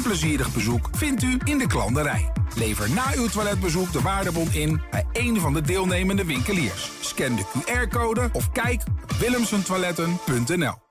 onplezierig bezoek vindt u in de klanderij. Lever na uw toiletbezoek de waardebon in bij een van de deelnemende winkeliers. Scan de QR-code of kijk op willemsentoiletten.nl.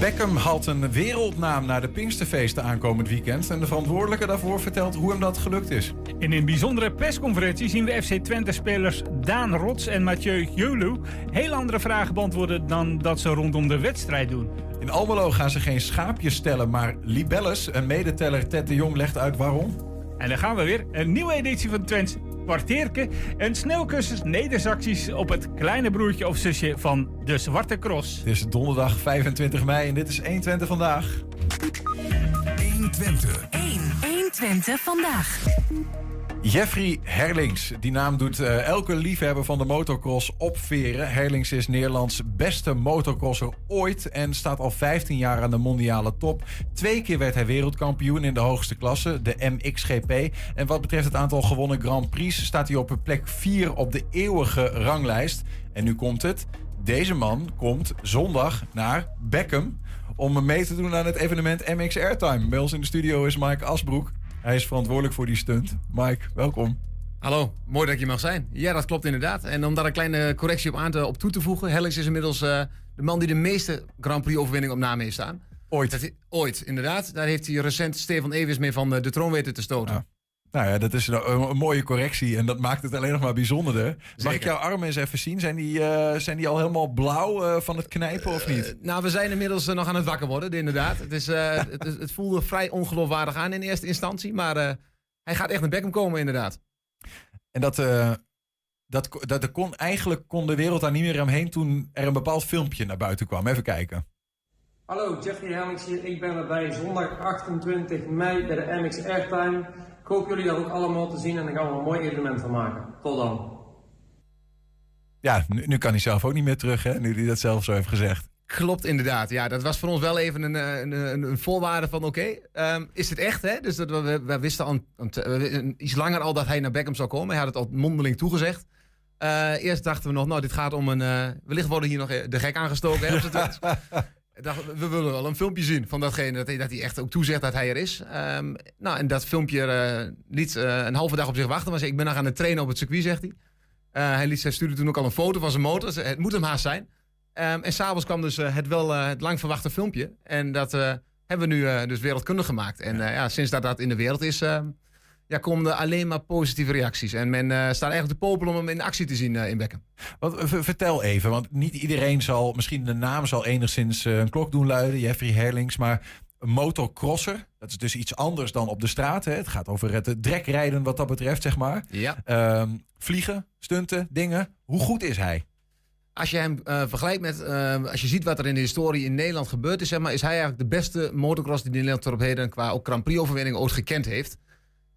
Beckham haalt een wereldnaam naar de Pinksterfeesten aankomend weekend. En de verantwoordelijke daarvoor vertelt hoe hem dat gelukt is. In een bijzondere persconferentie zien we FC Twente-spelers Daan Rots en Mathieu Julu heel andere vragen beantwoorden dan dat ze rondom de wedstrijd doen. In Almelo gaan ze geen schaapjes stellen, maar libelles. Een medeteller Ted de Jong legt uit waarom. En dan gaan we weer. Een nieuwe editie van Twents Kwartierke. Een snelcursus nederzacties op het kleine broertje of zusje van de Zwarte Cross. Het is donderdag 25 mei en dit is 120 vandaag. 120. 1. 120 vandaag. Jeffrey Herlings. Die naam doet eh, elke liefhebber van de motocross opveren. Herlings is Nederlands beste motocrosser ooit en staat al 15 jaar aan de mondiale top. Twee keer werd hij wereldkampioen in de hoogste klasse, de MXGP. En wat betreft het aantal gewonnen Grand Prix staat hij op plek 4 op de eeuwige ranglijst. En nu komt het. Deze man komt zondag naar Beckham om mee te doen aan het evenement MX Airtime. Bij ons in de studio is Mike Asbroek. Hij is verantwoordelijk voor die stunt. Mike, welkom. Hallo, mooi dat hier mag zijn. Ja, dat klopt inderdaad. En om daar een kleine correctie op aan te, op toe te voegen. Hellings is inmiddels uh, de man die de meeste Grand Prix overwinningen op naam heeft staan. Ooit. Dat, ooit, inderdaad. Daar heeft hij recent Stefan Evers mee van de troon weten te stoten. Ja. Nou ja, dat is een, een, mooie correctie en dat maakt het alleen nog maar bijzonderder. Mag ik jouw armen eens even zien? Zijn die, uh, zijn die al helemaal blauw uh, van het knijpen of niet? Uh, nou, we zijn inmiddels nog aan het wakker worden, inderdaad. Het, is, het, het, voelde vrij ongeloofwaardig aan in eerste instantie, maar hij gaat echt naar Beckham komen, inderdaad. En dat, dat, dat, dat kon, eigenlijk kon de wereld daar niet meer omheen toen er een bepaald filmpje naar buiten kwam. Even kijken. Hallo, Jeffrey Hellings hier. Ik ben erbij zondag 28 mei bij de MX Airtime. Ik hoop jullie dat ook allemaal te zien en dan gaan we een mooi evenement van maken. Tot dan. Ja, nu, nu kan hij zelf ook niet meer terug, hè? nu hij dat zelf zo heeft gezegd. Klopt, inderdaad. Ja, dat was voor ons wel even een, een, een, een voorwaarde van oké, okay, um, is het echt? Hè? Dus dat we, we wisten al een, iets langer al dat hij naar Beckham zou komen. Hij had het al mondeling toegezegd. Uh, eerst dachten we nog, nou, dit gaat om een... Uh, wellicht worden hier nog de gek aangestoken. Hè, we willen wel een filmpje zien van datgene dat hij, dat hij echt ook toezegt dat hij er is. Um, nou, en dat filmpje uh, liet uh, een halve dag op zich wachten. Maar ik ben nog aan het trainen op het circuit, zegt hij. Uh, hij liet, hij stuurde toen ook al een foto van zijn motor. Het moet hem haast zijn. Um, en s'avonds kwam dus het wel het lang verwachte filmpje. En dat hebben we nu dus wereldkundig gemaakt. En ja, sinds dat dat in de wereld is, ja, komen er alleen maar positieve reacties. En men uh, staat eigenlijk te popelen om hem in actie te zien uh, in Beckham. Wat, vertel even, want niet iedereen zal, misschien de naam zal enigszins uh, een klok doen luiden, Jeffrey Herlings, maar een motocrosser, dat is dus iets anders dan op de straat. Hè? Het gaat over het drekrijden wat dat betreft, zeg maar. Ja. Um, vliegen, stunten, dingen. Hoe goed is hij? Als je hem uh, vergelijkt met, uh, als je ziet wat er in de historie in Nederland gebeurd is, zeg maar, is hij eigenlijk de beste motocross die Nederland tot op heden qua ook Grand Prix overwinning ooit gekend heeft.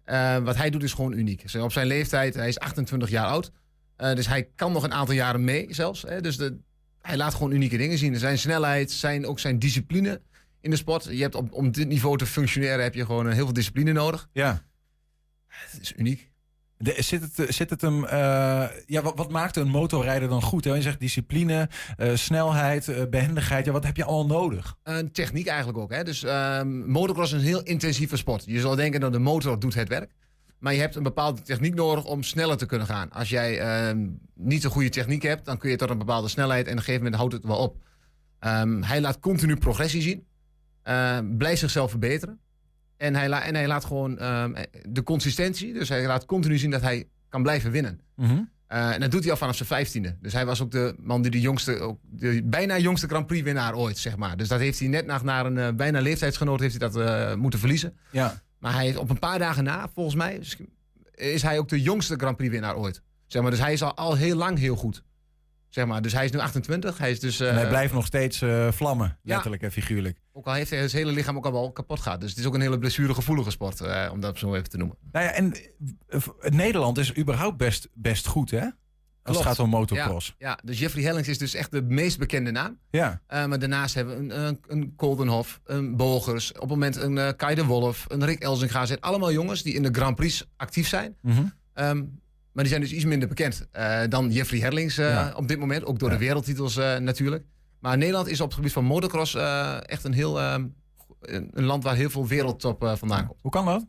Uh, wat hij doet is gewoon uniek. Dus op zijn leeftijd, hij is 28 jaar oud. Uh, dus hij kan nog een aantal jaren mee zelfs. Hè? Dus de, hij laat gewoon unieke dingen zien. Zijn snelheid, zijn, ook zijn discipline in de sport. Je hebt op, om dit niveau te functioneren heb je gewoon heel veel discipline nodig. Ja. Het is uniek. De, zit, het, zit het hem. Uh, ja, wat, maakt een motorrijder dan goed? Hè? Je zegt discipline, uh, snelheid, behendigheid. Ja, wat heb je allemaal nodig? techniek eigenlijk ook. Hè? Dus motocross is een heel intensieve sport. Je zou denken dat de motor doet het werk. Maar je hebt een bepaalde techniek nodig om sneller te kunnen gaan. Als jij ehm, niet een goede techniek hebt, dan kun je tot een bepaalde snelheid en op een gegeven moment houdt het wel op. Um, hij laat continu progressie zien. blijft zichzelf verbeteren. En hij, la en hij laat gewoon um, de consistentie. Dus hij laat continu zien dat hij kan blijven winnen. Mm -hmm. uh, en dat doet hij al vanaf zijn vijftiende. Dus hij was ook de man die de jongste, ook de bijna jongste Grand Prix winnaar ooit, zeg maar. Dus dat heeft hij net naar een uh, bijna leeftijdsgenoot heeft hij dat uh, moeten verliezen. Ja. Maar hij heeft op een paar dagen na, volgens mij, is hij ook de jongste Grand Prix winnaar ooit. Zeg maar, dus hij is al, al heel lang heel goed. Zeg maar. Dus hij is nu 28. Hij, is dus, uh, en hij blijft nog steeds uh, vlammen, letterlijk ja. en figuurlijk. Ook al heeft hij zijn hele lichaam ook al wel kapot gehad. Dus het is ook een hele blessuregevoelige sport, uh, om dat zo even te noemen. Nou ja, en Nederland is überhaupt best, best goed, hè? Als het gaat om motocross. Ja, ja, dus Jeffrey Hellings is dus echt de meest bekende naam. Ja. maar daarnaast hebben we een, een, een Koldenhof, een Bogers, op het moment een uh, Kai de Wolf, een Rick Elzinga. zijn allemaal jongens die in de Grand Prix actief zijn. Mm -hmm. Maar die zijn dus iets minder bekend eh, dan Jeffrey Herlings eh, Ja. op dit moment. Ook door Ja. de wereldtitels eh, natuurlijk. Maar Nederland is op het gebied van motocross eh, echt een heel... ehm, een land waar heel veel wereldtop eh, vandaan komt. Hoe kan dat?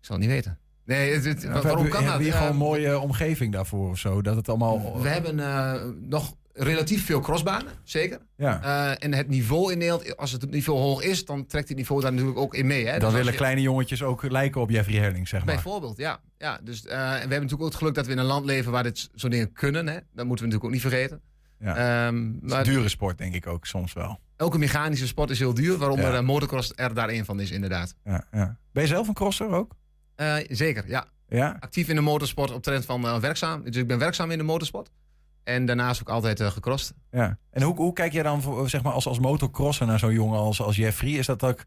Ik zal het niet weten. Nee, het, waarom hebben- kan hebben dat? we hier gewoon Ehm, een mooie omgeving daarvoor of zo? Dat het allemaal... we hebben eh, nog relatief veel crossbanen, zeker. ja. Eh, en het niveau in Nederland, als het niveau hoog is, dan trekt het niveau daar natuurlijk ook in mee. Hè? Dus Dan als willen je- kleine jongetjes ook lijken op Jeffrey Herling, zeg maar. Bijvoorbeeld, ja. ja dus, eh, en we hebben natuurlijk ook het geluk dat we in een land leven waar dit soort dingen kunnen. Hè? Dat moeten we natuurlijk ook niet vergeten. Ja. Ehm, Het is een dure sport, denk ik ook soms wel. elke mechanische sport is heel duur, waaronder Ja. eh, motocross er daar een van is, inderdaad. Ja, ja. Ben je zelf een crosser ook? Eh, zeker, ja. Ja? Actief in de motorsport op trend van eh, werkzaam. Dus ik ben werkzaam in de motorsport. En daarnaast ook altijd eh gecrossed. ja. En hoe, hoe kijk jij dan voor, zeg maar, als, als motocrosser naar zo'n jongen als, als Jeffrey? Is dat ook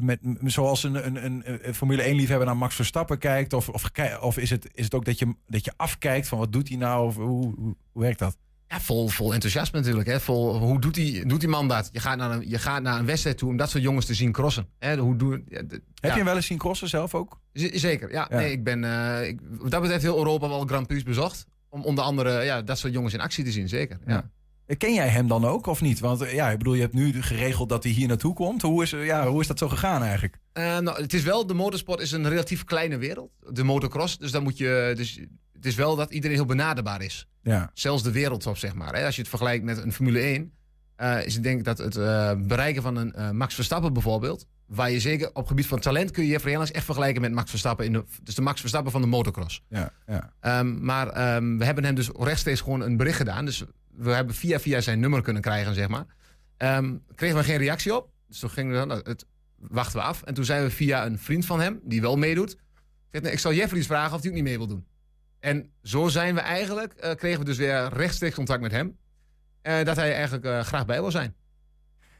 met, zoals een, een, een, een Formule 1 liefhebber naar Max Verstappen kijkt? Of, of, of is, het, is het ook dat je, dat je afkijkt van wat doet hij nou? Of hoe, hoe, hoe werkt dat? Ja, vol, vol enthousiasme natuurlijk. Hè? Vol, hoe doet die, doet die man dat? Je gaat, naar een, je gaat naar een wedstrijd toe om dat soort jongens te zien crossen. Hè? Hoe doen, ja, d- Heb ja. je hem wel eens zien crossen zelf ook? Z- Zeker, ja. Ja. Nee, ik ben eh, ik, wat dat betreft heel Europa wel Grand Prix bezocht. Om onder andere ja, dat soort jongens in actie te zien, zeker. Ja. Eh, Ken jij hem dan ook of niet? Want eh, ja, ik bedoel, je hebt nu geregeld dat hij hier naartoe komt. Hoe is, ja, hoe is dat zo gegaan eigenlijk? Nou, het is wel, de motorsport is een relatief kleine wereld. De motocross, dus dan moet je... Dus, het is wel dat iedereen heel benaderbaar is. Ja, Zelfs de wereldtop, zeg maar. Als je het vergelijkt met een Formule 1... eh, is het denk ik dat het eh, bereiken van een eh, Max Verstappen bijvoorbeeld... waar je zeker op gebied van talent kun je Jeffrey Herlings echt vergelijken met Max Verstappen. In de, dus de Max Verstappen van de motocross. ja, ja. Ehm, maar ehm, we hebben hem dus rechtstreeks gewoon een bericht gedaan. Dus we hebben via via zijn nummer kunnen krijgen, zeg maar. Ehm, kregen we geen reactie op. Dus toen gingen we dan, nou, het wachten we af. En toen zijn we via een vriend van hem, die wel meedoet. Ik zeg, nee, ik zal Jeffrey eens vragen of hij ook niet mee wil doen. En zo zijn we eigenlijk, eh, kregen we dus weer rechtstreeks contact met hem. eh, dat hij eigenlijk eh, graag bij wil zijn.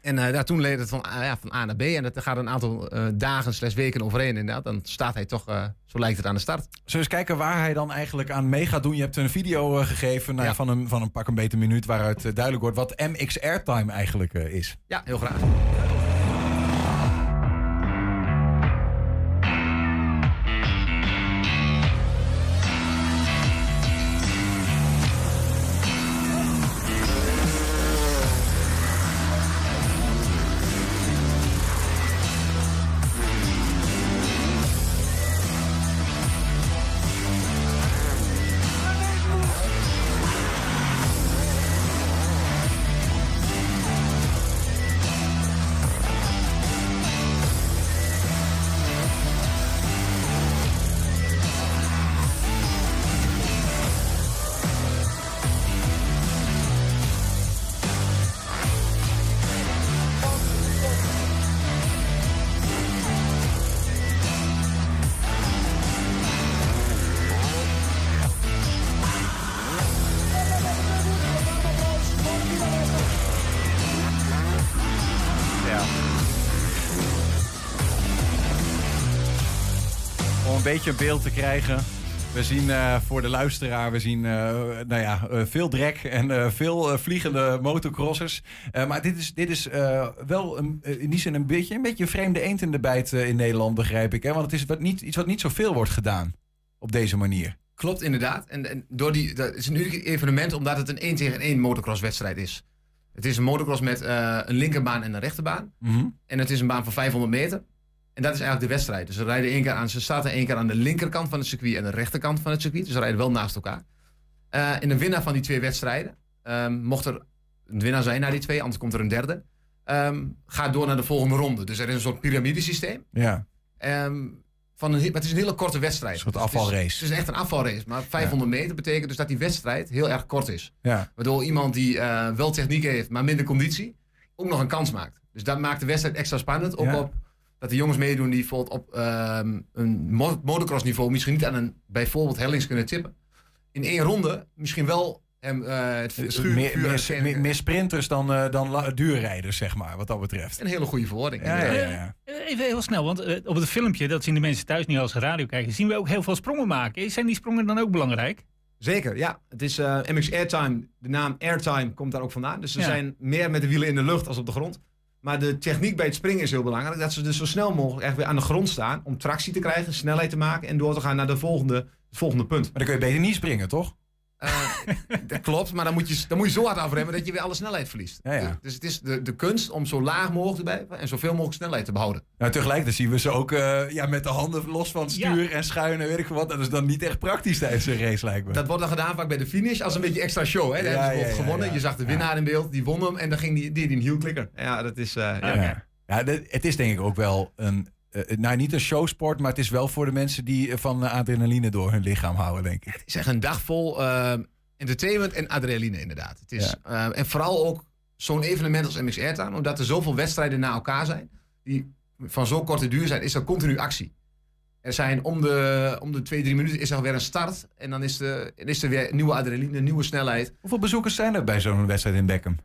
En ja, toen leed het van, A- ja, van A naar B. En dat gaat een aantal dagen slash weken overheen inderdaad. Dan staat hij toch, zo lijkt het, aan de start. Zullen we eens kijken waar hij dan eigenlijk aan mee gaat doen? Je hebt een video gegeven nou, ja, van, een, van een pak een beter minuut... waaruit duidelijk wordt wat MX Airtime eigenlijk is. Ja, heel graag. Beetje een beeld te krijgen. We zien eh, voor de luisteraar, we zien eh, nou ja, eh, veel drek en veel vliegende motocrossers. Maar dit is, dit is wel een, in die zin een beetje, een beetje een vreemde eend in de bijt in Nederland, begrijp ik. Hè? Want het is wat niet, iets wat niet zoveel wordt gedaan op deze manier. Klopt, inderdaad. En, en door die, dat is een uniek evenement omdat het een 1 tegen 1 motocrosswedstrijd is. Het is een motocross met een linkerbaan en een rechterbaan. En het is een baan van 500 meter. En dat is eigenlijk de wedstrijd. Dus ze rijden één keer aan, ze starten één keer aan de linkerkant van het circuit en de rechterkant van het circuit. Dus ze rijden wel naast elkaar. Eh, en de winnaar van die twee wedstrijden, ehm, mocht er een winnaar zijn na die twee, anders komt er een derde, ehm, gaat door naar de volgende ronde. Dus er is een soort piramidesysteem. Ja, Ehm, van een, maar het is een hele korte wedstrijd. Een soort Dus het is- afvalrace. Het is, echt een afvalrace. Maar 500 meter betekent dus dat die wedstrijd heel erg kort is. ja. Waardoor iemand die eh, wel techniek heeft, maar minder conditie, ook nog een kans maakt. Dus dat maakt de wedstrijd extra spannend. Ook Ja. op dat de jongens meedoen die bijvoorbeeld op ehm, een mo- motocross niveau misschien niet aan een bijvoorbeeld Hellings kunnen tippen. In één ronde misschien wel hem eh het schuur, meer, vuur meer, meer, meer sprinters dan, eh, dan duurrijders, zeg maar, wat dat betreft. Een hele goede verwoording. Ja, ja, inderdaad. ja. ja. Eh, Even heel snel, want op het filmpje, dat zien de mensen thuis niet als ze radio kijken, zien we ook heel veel sprongen maken. Zijn die sprongen dan ook belangrijk? Zeker, ja. Het is eh, MX Airtime. De naam Airtime komt daar ook vandaan. Dus ze Ja. zijn meer met de wielen in de lucht als op de grond. Maar de techniek bij het springen is heel belangrijk. Dat ze dus zo snel mogelijk echt weer aan de grond staan. Om tractie te krijgen, snelheid te maken. En door te gaan naar de volgende, het volgende punt. Maar dan kun je beter niet springen, toch? Eh, dat klopt, maar dan moet, je, dan moet je zo hard afremmen dat je weer alle snelheid verliest. Ja, ja. Dus het is de, de kunst om zo laag mogelijk te blijven en zoveel mogelijk snelheid te behouden. Nou, tegelijkertijd zien we ze ook eh, ja, met de handen los van het stuur en schuinen, weet ik wat. Dat is dan niet echt praktisch tijdens een race, lijkt me. Dat wordt dan gedaan vaak bij de finish als een beetje extra show. Hè? Daar hebben ze ja, bijvoorbeeld ja, gewonnen. ja. Je zag de winnaar in beeld, die won hem en dan ging die, die, die een heel klikker. Ja, dat is... eh, ja. ja. Ja, dit- het is denk ik ook wel een, nou niet een showsport, maar het is wel voor de mensen die eh, van eh, adrenaline door hun lichaam houden, denk ik. Het is echt een dag vol eh, entertainment en adrenaline inderdaad. Het is, eh, en vooral ook zo'n evenement als MX Airtime, omdat er zoveel wedstrijden na elkaar zijn, die van zo'n korte duur zijn, is er continu actie. Er zijn om de, om de twee, drie minuten is er weer een start. En dan is, er, is er weer nieuwe adrenaline, nieuwe snelheid. Hoeveel bezoekers zijn er bij zo'n wedstrijd in Beckham?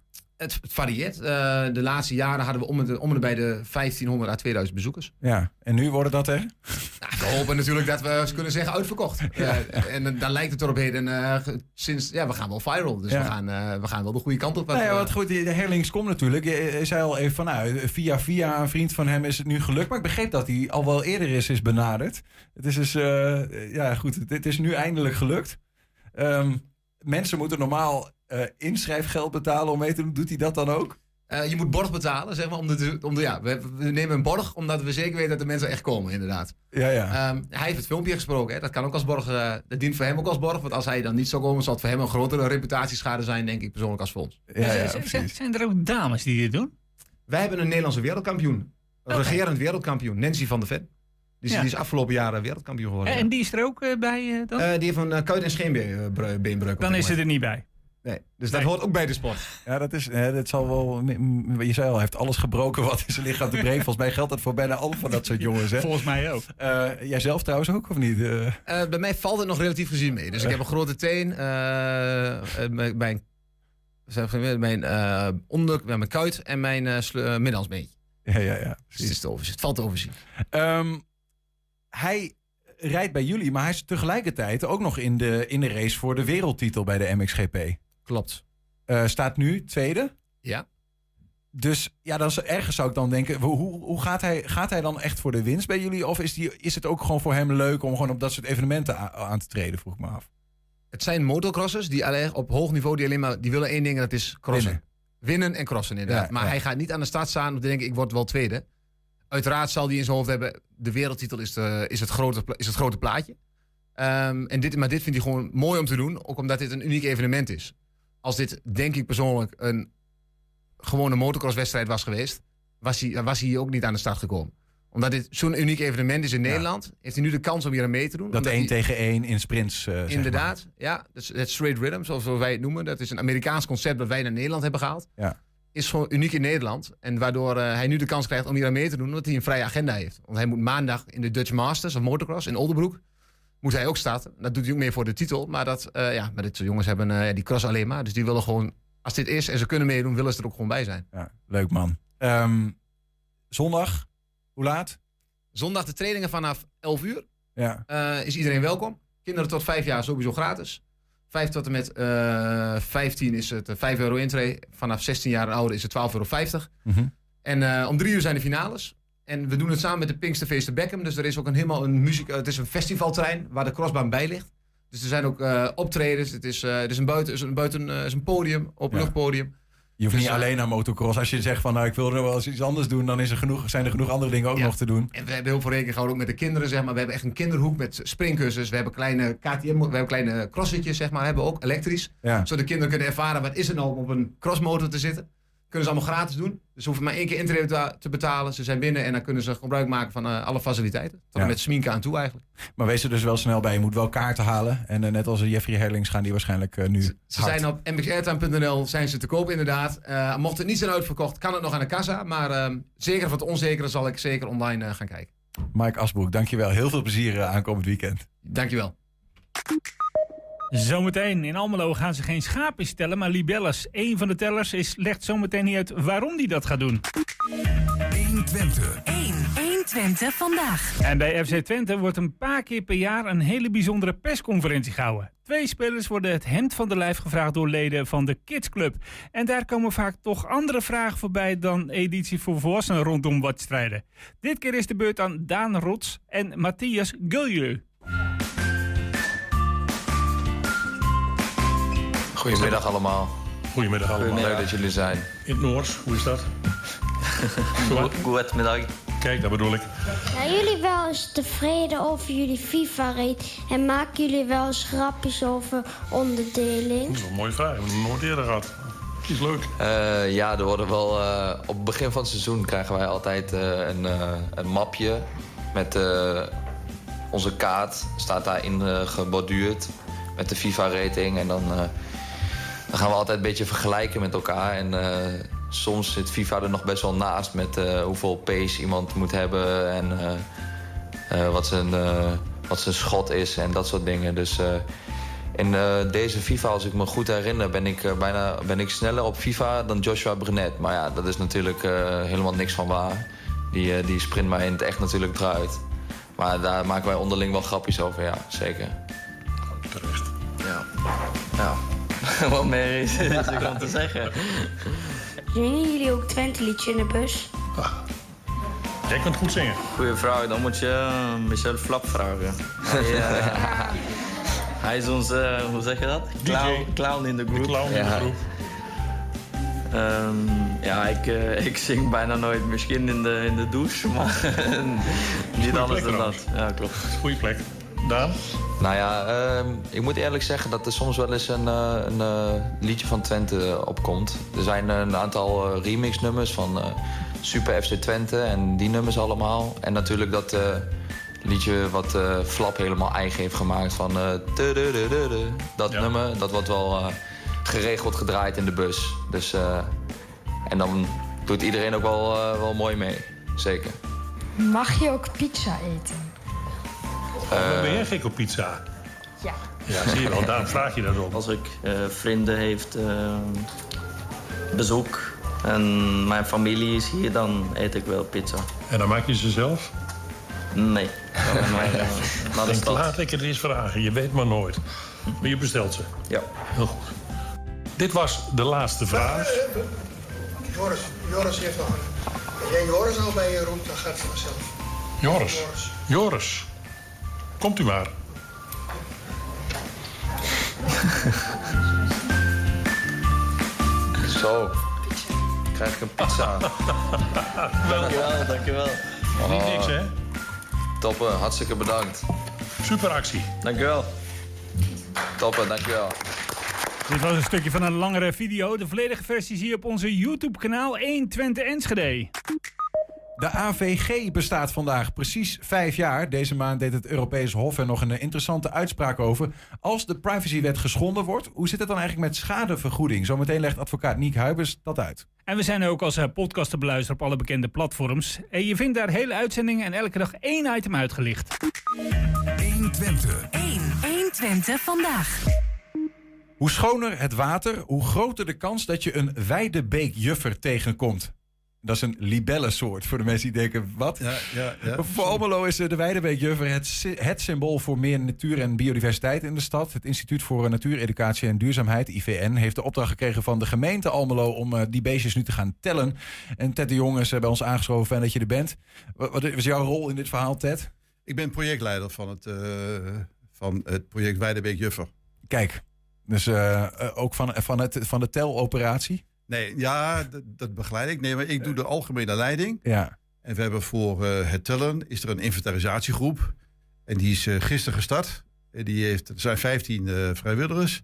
Het, varieert. Eh, de laatste jaren hadden we om, en- om en bij de 1500 à 2000 bezoekers. Ja, en nu worden dat er? Nou, we hopen natuurlijk dat we kunnen zeggen uitverkocht. Eh, en dan- dan lijkt het erop heen. eh, ge- sinds, ja, we gaan wel viral. Dus Ja. we, gaan, eh, we gaan wel de goede kant op. Nou ja, Eh, wat goed, de Herlings komt natuurlijk. Je, zei al even van, nou, via via een vriend van hem is het nu gelukt. Maar ik begreep dat hij al wel eerder is, is benaderd. Het is dus, eh, ja goed, het is nu eindelijk gelukt. Ehm, mensen moeten normaal eh, inschrijfgeld betalen om mee te doen. Doet hij dat dan ook? eh, je moet borg betalen, zeg maar. Om de, om de, ja, we, we nemen een borg omdat we zeker weten dat de mensen echt komen, inderdaad. Ja, ja. Ehm, hij heeft het filmpje gesproken. Hè. Dat kan ook als borg. eh, dat dient voor hem ook als borg. Want als hij dan niet zou komen, zal het voor hem een grotere reputatieschade zijn, denk ik persoonlijk, als ons. ja, ja, Z- z- precies. zijn er ook dames die dit doen? Wij hebben een Nederlandse wereldkampioen. Een regerend wereldkampioen. Nancy van der Ven. Die is, Ja. die is afgelopen jaren wereldkampioen geworden. En die is er ook bij eh, dan? Eh, die heeft een uh, kuit- en scheenbeenbreuk. dan is ze er niet bij. Nee, dus dat hoort ook bij de sport. Ja, dat is, hè, dat zal wel. Je zei al, hij heeft alles gebroken wat in zijn lichaam te breken. Volgens mij geldt dat voor bijna alle van dat soort jongens. Hè? Volgens mij ook. Eh, jij zelf trouwens ook, of niet? Eh, Eh, bij mij valt het nog relatief gezien mee. Dus ik heb een grote teen. mijn mijn, eh, onder, mijn kuit en mijn uh, ja, ja, ja. Dus het, precies. is te overzien. het valt te overzien. Ehm, hij rijdt bij jullie, maar hij is tegelijkertijd ook nog in de, in de race voor de wereldtitel bij de MXGP. Klopt. Eh, staat nu tweede. Ja. Dus ja, dat is ergens zou ik dan denken. Hoe, hoe gaat, hij, gaat hij dan echt voor de winst bij jullie? Of is, die, is het ook gewoon voor hem leuk om gewoon op dat soort evenementen aan te treden, vroeg ik me af. Het zijn motocrossers die alleen, op hoog niveau die alleen maar die willen één ding en dat is crossen. Winnen. Winnen, en crossen inderdaad. Ja, maar ja. hij gaat niet aan de start staan om te denken ik word wel tweede. Uiteraard zal hij in zijn hoofd hebben de wereldtitel is, de, is, het, grote, is het grote plaatje. Ehm, en dit, maar dit vindt hij gewoon mooi om te doen. Ook omdat dit een uniek evenement is. Als dit denk ik persoonlijk een gewone motocrosswedstrijd was geweest. Was hij, was hij hier ook niet aan de start gekomen. Omdat dit zo'n uniek evenement is in Nederland. Heeft hij nu de kans om hier aan mee te doen. Dat één tegen één in sprints. eh, zeg maar. Inderdaad, ja. Dus het straight rhythm, zoals wij het noemen. Dat is een Amerikaans concept dat wij naar Nederland hebben gehaald. Ja. Is gewoon uniek in Nederland. En waardoor eh, hij nu de kans krijgt om hier aan mee te doen, omdat hij een vrije agenda heeft. Want hij moet maandag in de Dutch Masters of Motocross in Oldenbroek. Moet hij ook starten. Dat doet hij ook meer voor de titel. Maar, dat, eh, ja, maar dit soort jongens hebben eh, die cross alleen maar. Dus die willen gewoon, als dit is en ze kunnen meedoen, willen ze er ook gewoon bij zijn. Ja, leuk man. Ehm, zondag, hoe laat? Zondag de trainingen vanaf 11 uur. Ja. Eh, is iedereen welkom. Kinderen tot 5 jaar sowieso gratis. 5 tot en met eh 15 is het eh, 5 euro intree. Vanaf 16 jaar en ouder is het 12,50 euro. Mhm. En om drie uur zijn de finales. En we doen het samen met de Pinksterfeesten Beckham. Dus er is ook een helemaal een muziek. eh, het is een festivalterrein waar de crossbaan bij ligt. Dus er zijn ook eh, optredens. Het is, eh, het is een buiten, is een, buiten is een podium, openluchtpodium. Je hoeft Dus, niet alleen naar motocross. Als je zegt van nou ik wil er wel eens iets anders doen, dan is er genoeg, zijn er genoeg andere dingen ook Ja. nog te doen. En we hebben heel veel rekening gehouden ook met de kinderen, zeg maar. We hebben echt een kinderhoek met springkussens. We hebben kleine KTM, we hebben kleine crossetjes, zeg maar. Hebben ook elektrisch. Ja. Zodat de kinderen kunnen ervaren wat is het nou om op een crossmotor te zitten. Kunnen ze allemaal gratis doen. Dus ze hoeven maar één keer intrede te- betalen. Ze zijn binnen en dan kunnen ze gebruik maken van eh, alle faciliteiten. Tot Ja. met sminken aan toe eigenlijk. Maar wees er dus wel snel bij. Je moet wel kaarten halen. En eh, net als Jeffrey Herlings gaan die waarschijnlijk eh, nu Ze zijn op mxairtime.nl zijn ze te koop inderdaad. Mocht het niet zijn uitverkocht, kan het nog aan de kassa. Maar eh, zeker voor het onzekere zal ik zeker online gaan kijken. Mike Asbroek, dankjewel. Heel veel plezier aankomend weekend. Dankjewel. Zometeen in Almelo gaan ze geen schapen stellen, maar libelles. Eén van de tellers is, legt zometeen niet uit waarom die dat gaat doen. 120. 1. 1 120 vandaag. En bij FC Twente wordt een paar keer per jaar een hele bijzondere persconferentie gehouden. Twee spelers worden het hemd van de lijf gevraagd door leden van de Kids Club. En daar komen vaak toch andere vragen voorbij dan editie voor volwassenen rondom wedstrijden. Dit keer is de beurt aan Daan Rots en Matthias Guljeu. Goedemiddag allemaal. Goedemiddag allemaal. Leuk dat jullie zijn. In het Noors, hoe is dat? Goedemiddag. Kijk, dat bedoel ik. Zijn jullie wel eens tevreden over jullie FIFA-rate? En maken jullie wel eens grapjes over onderdeling? Dat is een mooie vraag. We hebben het nooit eerder gehad. Is leuk. Eh, ja, er worden wel. eh, op het begin van het seizoen krijgen wij altijd eh, een, eh, een mapje met eh, onze kaart. Staat daarin eh, geborduurd met de FIFA-rating. En dan, eh, dan gaan we altijd een beetje vergelijken met elkaar. En eh, soms zit FIFA er nog best wel naast met eh, hoeveel pace iemand moet hebben. En eh, wat, zijn, wat zijn schot is en dat soort dingen. Dus. in deze FIFA, als ik me goed herinner, ben ik, bijna, ben ik sneller op FIFA dan Joshua Brunet. Maar ja, dat is natuurlijk helemaal niks van waar. Die, die sprint mij in het echt natuurlijk eruit. Maar daar maken wij onderling wel grapjes over, ja, zeker. Terecht. Ja. ja. Wat meer is, is er te zeggen. Zingen jullie ook Twente-liedje in de bus? Jij kunt goed zingen. Goeie vraag, dan moet je eh, Michel Flap vragen. Hij, eh, hij is onze, hoe zeg je dat? Clown, clown in de De groep. clown in de Ja. groep. Ehm, ja, ik, eh, ik zing bijna nooit. Misschien in de, in de douche, maar niet anders dan dat. Ja, klopt. Goeie plek. Daan? Nou ja, ehm, ik moet eerlijk zeggen dat er soms wel eens een, eh, een eh, liedje van Twente opkomt. Er zijn een aantal eh, remixnummers van eh, Super FC Twente en die nummers allemaal. En natuurlijk dat eh, liedje wat eh, Flap helemaal eigen heeft gemaakt van... eh, dat Ja. nummer, dat wordt wel eh, geregeld gedraaid in de bus. Dus, eh, en dan doet iedereen ook wel, eh, wel mooi mee, zeker. Mag je ook pizza eten? Oh, ben jij gek op pizza? Ja. Ja, zie je wel. Daarom vraag je dat op. Als ik eh, vrienden heeft, eh, bezoek en mijn familie is hier, dan eet ik wel pizza. En dan maak je ze zelf? Nee, dan maar, naar de Denk, laat ik het eens vragen. Je weet maar nooit. Maar je bestelt ze. Ja. Heel goed. Dit was de laatste vraag. Joris, Joris heeft nog een... Als jij Joris al bij je roept, dan gaat het vanzelf. Joris. Joris. Joris. Komt u maar. Zo, krijg ik een pizza. Dankjewel, dankjewel. Niet niks, hè? Toppen, hartstikke bedankt. Super actie. Dankjewel. Toppen, dankjewel. Dit was een stukje van een langere video. De volledige versie zie je op onze YouTube-kanaal 120 Enschede. De AVG bestaat vandaag precies vijf jaar. Deze maand deed het Europees Hof er nog een interessante uitspraak over. Als de privacywet geschonden wordt, hoe zit het dan eigenlijk met schadevergoeding? Zometeen legt advocaat Niek Huibers dat uit. En we zijn ook als eh, podcast te beluisteren op alle bekende platforms. En je vindt daar hele uitzendingen en elke dag één item uitgelicht. 120. 1. 120 vandaag. Hoe schoner het water, hoe groter de kans dat je een weidebeekjuffer tegenkomt. Dat is een libellensoort voor de mensen die denken, wat? Ja, ja, ja. Voor Almelo is eh, de Weidebeekjuffer het, het symbool voor meer natuur en biodiversiteit in de stad. Het Instituut voor Natuureducatie en Duurzaamheid, IVN, heeft de opdracht gekregen van de gemeente Almelo om eh, die beestjes nu te gaan tellen. En Ted de Jong is eh, bij ons aangeschoven, fijn dat je er bent. Wat, is jouw rol in dit verhaal, Ted? Ik ben projectleider van het, eh, van het project Weidebeek Juffer. Kijk, dus eh, eh, ook van, van, het, van de teloperatie. Nee, ja, dat, dat begeleid ik. Nee, maar ik doe de algemene leiding. Ja. En we hebben voor eh, het tellen is er een inventarisatiegroep. En die is eh, gisteren gestart. En die heeft, er zijn 15 eh, vrijwilligers.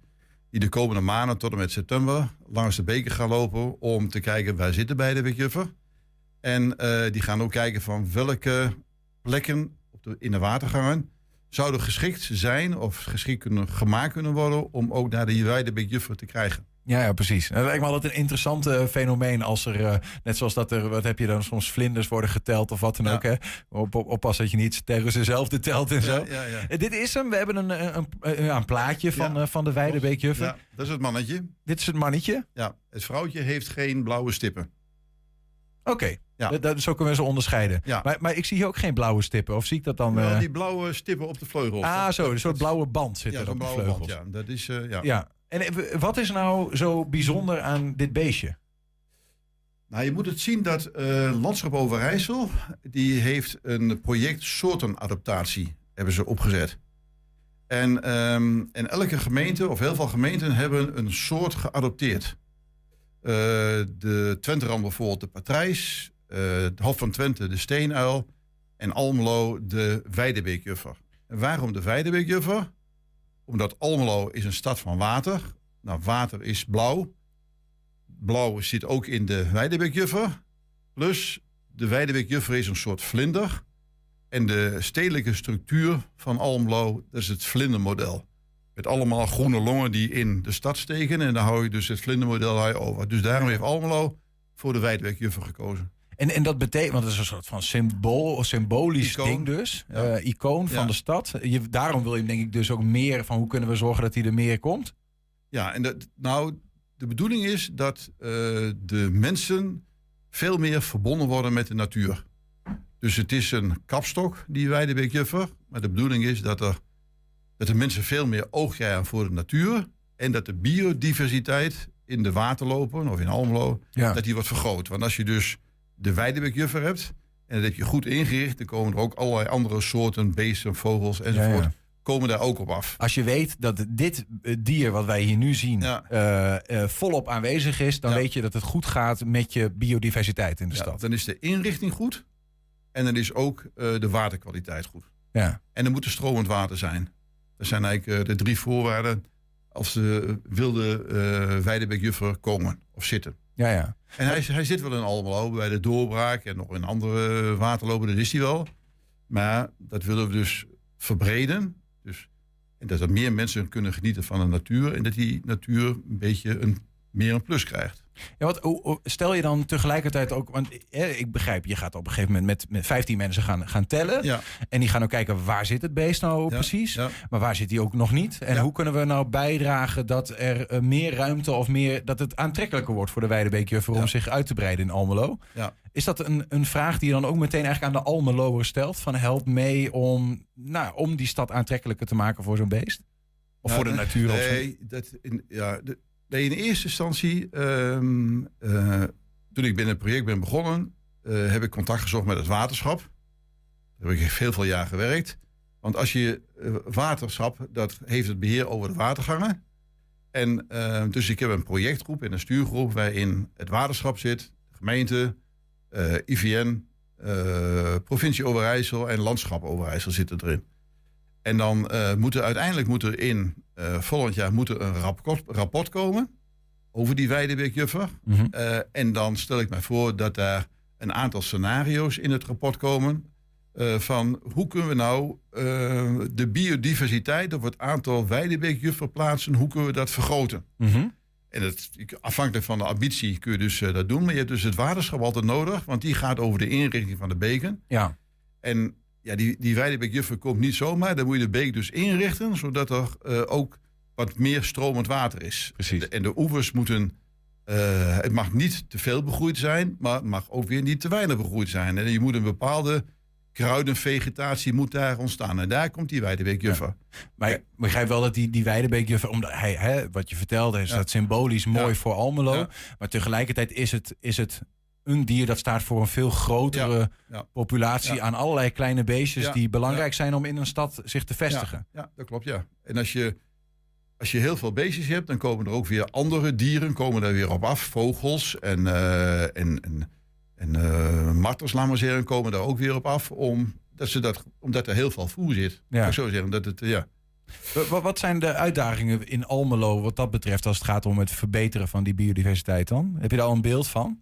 Die de komende maanden tot en met september langs de beker gaan lopen. Om te kijken waar zitten bij de Juffer. En die gaan ook kijken van welke plekken op de, in de watergangen zouden geschikt zijn of geschikt kunnen, gemaakt kunnen worden om ook naar de Juffer te krijgen. Ja, ja, precies. Dat lijkt me altijd een interessant eh, fenomeen als er, eh, net zoals dat er, wat heb je dan, soms vlinders worden geteld of wat dan Ja. ook. Hè? Op, op, oppassen dat je niet tegen zezelfde telt en zo. Ja, ja, ja. Eh, dit is hem. We hebben een, een, een, een, ja, een plaatje van, Ja. van de Weidebeekjuffer. Ja, dat is het mannetje. Dit is het mannetje. Ja, het vrouwtje heeft geen blauwe stippen. Oké, Ja. dat- dat- zo kunnen we ze onderscheiden. Ja. Maar, maar ik zie hier ook geen blauwe stippen. Of zie ik dat dan... Wel eh, die blauwe stippen op de vleugel. ah, zo, een soort blauwe band zit Ja, er op de vleugels. band, ja. Dat is, ja. En eh, wat is nou zo bijzonder aan dit beestje? Nou, je moet het zien dat eh, Landschap Overijssel, die heeft een project soortenadaptatie, hebben ze opgezet. En, ehm, en elke gemeente, of heel veel gemeenten, hebben een soort geadopteerd. Eh, de Twenteram bijvoorbeeld de patrijs, eh het Hof van Twente de steenuil en Almelo de weidebeekjuffer. Waarom de weidebeekjuffer? Omdat Almelo is een stad van water. Nou, water is blauw. Blauw zit ook in de weidebeekjuffer. Plus, de weidebeekjuffer is een soort vlinder. En de stedelijke structuur van Almelo, dat is het vlindermodel. Met allemaal groene longen die in de stad steken. En dan hou je dus het vlindermodel over. Dus daarom heeft Almelo voor de weidebeekjuffer gekozen. En, en dat betekent, want het is een soort van symbool, of symbolisch Icoon. ding dus. Ja. eh, icoon van de stad. Je, daarom wil je denk ik dus ook meer van hoe kunnen we zorgen dat hij er meer komt. Ja, en dat, nou, de bedoeling is dat eh, de mensen veel meer verbonden worden met de natuur. Dus het is een kapstok, die weidebeekjuffer. Maar de bedoeling is dat, er, dat de mensen veel meer oog krijgen voor de natuur. En dat de biodiversiteit in de waterlopen of in Almelo, Ja. dat die wordt vergroot. Want als je dus de weidebeekjuffer hebt en dat heb je goed ingericht, dan komen er ook allerlei andere soorten beesten, vogels enzovoort, Ja, komen daar ook op af. Als je weet dat dit eh, dier wat wij hier nu zien Ja. eh, eh, volop aanwezig is, dan Ja. weet je dat het goed gaat met je biodiversiteit in de Ja, stad. dan is de inrichting goed. En dan is ook de waterkwaliteit goed. Ja. En er moet er stromend water zijn. Dat zijn eigenlijk de drie voorwaarden als de wilde eh weidebeekjuffer komen of zitten. Ja, ja. En hij, hij zit wel in Almelo bij de doorbraak en nog in andere waterlopen, dat is hij wel. Maar dat willen we dus verbreden. Dus, en dat er meer mensen kunnen genieten van de natuur. En dat die natuur een beetje een, meer een plus krijgt. Ja, wat, stel je dan tegelijkertijd ook, want eh, ik begrijp, je gaat op een gegeven moment met, met 15 mensen gaan, gaan tellen. Ja. En die gaan ook kijken waar zit het beest nou Ja, precies. ja. Maar waar zit hij ook nog niet? En hoe kunnen we nou bijdragen dat er eh, meer ruimte of meer dat het aantrekkelijker wordt voor de Weidebeekjuffer om zich uit te breiden in Almelo? Ja. Is dat een, een vraag die je dan ook meteen eigenlijk aan de Almeloer stelt? Van help mee om, nou, om die stad aantrekkelijker te maken voor zo'n beest? Of voor de nee, natuur? of zo? Nee, dat in, ja, de, in eerste instantie, ehm, eh, toen ik binnen het project ben begonnen, eh, heb ik contact gezocht met het waterschap. Daar heb ik heel veel jaar gewerkt. Want als je eh, waterschap, dat heeft het beheer over de watergangen. En eh, dus ik heb een projectgroep en een stuurgroep waarin het waterschap zit, gemeente, IVN, provincie Overijssel en landschap Overijssel zitten erin. En dan eh, moet er uiteindelijk moet er in eh, volgend jaar moet er een rapport, rapport komen over die weidebeekjuffer. Mhm. Eh, en dan stel ik mij voor dat daar een aantal scenario's in het rapport komen. van hoe kunnen we nou de biodiversiteit of het aantal weidebeekjufferplaatsen, hoe kunnen we dat vergroten? Mhm. En het, afhankelijk van de ambitie kun je dus dat doen. Maar je hebt dus het waterschap altijd nodig, want die gaat over de inrichting van de beken. Ja. En ja, die, die weidebeekjuffer komt niet zomaar. Dan moet je de beek dus inrichten, zodat er eh, ook wat meer stromend water is. Precies. En de, en de oevers moeten... eh, het mag niet te veel begroeid zijn, maar het mag ook weer niet te weinig begroeid zijn. En je moet een bepaalde kruidenvegetatie moet daar ontstaan. En daar komt die weidebeekjuffer. Maar ik begrijp wel dat die, die Weidebeekjuffer, omdat hij, hè, wat je vertelde, is Ja. dat symbolisch mooi Ja. voor Almelo. Maar tegelijkertijd is het, is het een dier dat staat voor een veel grotere Ja. Ja. populatie Ja. aan allerlei kleine beestjes die belangrijk zijn om in een stad zich te vestigen. Ja, dat klopt, ja. En als je, als je heel veel beestjes hebt, dan komen er ook weer andere dieren komen daar weer op af. Vogels en, eh en, en, en eh, marters, laat maar zeggen, komen daar ook weer op af. Om, dat ze dat, omdat er heel veel voer zit. Ja. Ik zou zeggen, dat het, ja. Wa- wa- Wat zijn de uitdagingen in Almelo wat dat betreft als het gaat om het verbeteren van die biodiversiteit dan? Heb je daar al een beeld van?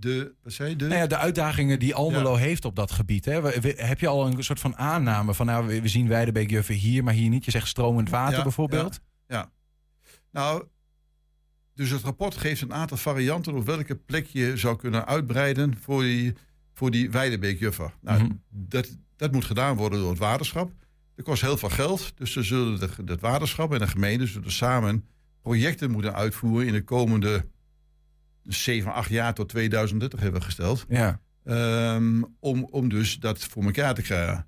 De, wat zei? De, Nou ja, de uitdagingen die Almelo heeft op dat gebied. Hè? We- we- Heb je al een soort van aanname van nou, we we zien Weidebeekjuffer hier, maar hier niet? Je zegt stromend water Ja, bijvoorbeeld. Ja. Nou, dus het rapport geeft een aantal varianten op welke plek je zou kunnen uitbreiden voor die, voor die weidebeekjuffer. Nou, Mhm. dat, dat moet gedaan worden door het waterschap. Dat kost heel veel geld. Dus ze zullen het waterschap en de gemeente zullen samen projecten moeten uitvoeren in de komende 7, 8 jaar tot 2030 hebben gesteld. Ja. Ehm, om, om dus dat voor elkaar te krijgen.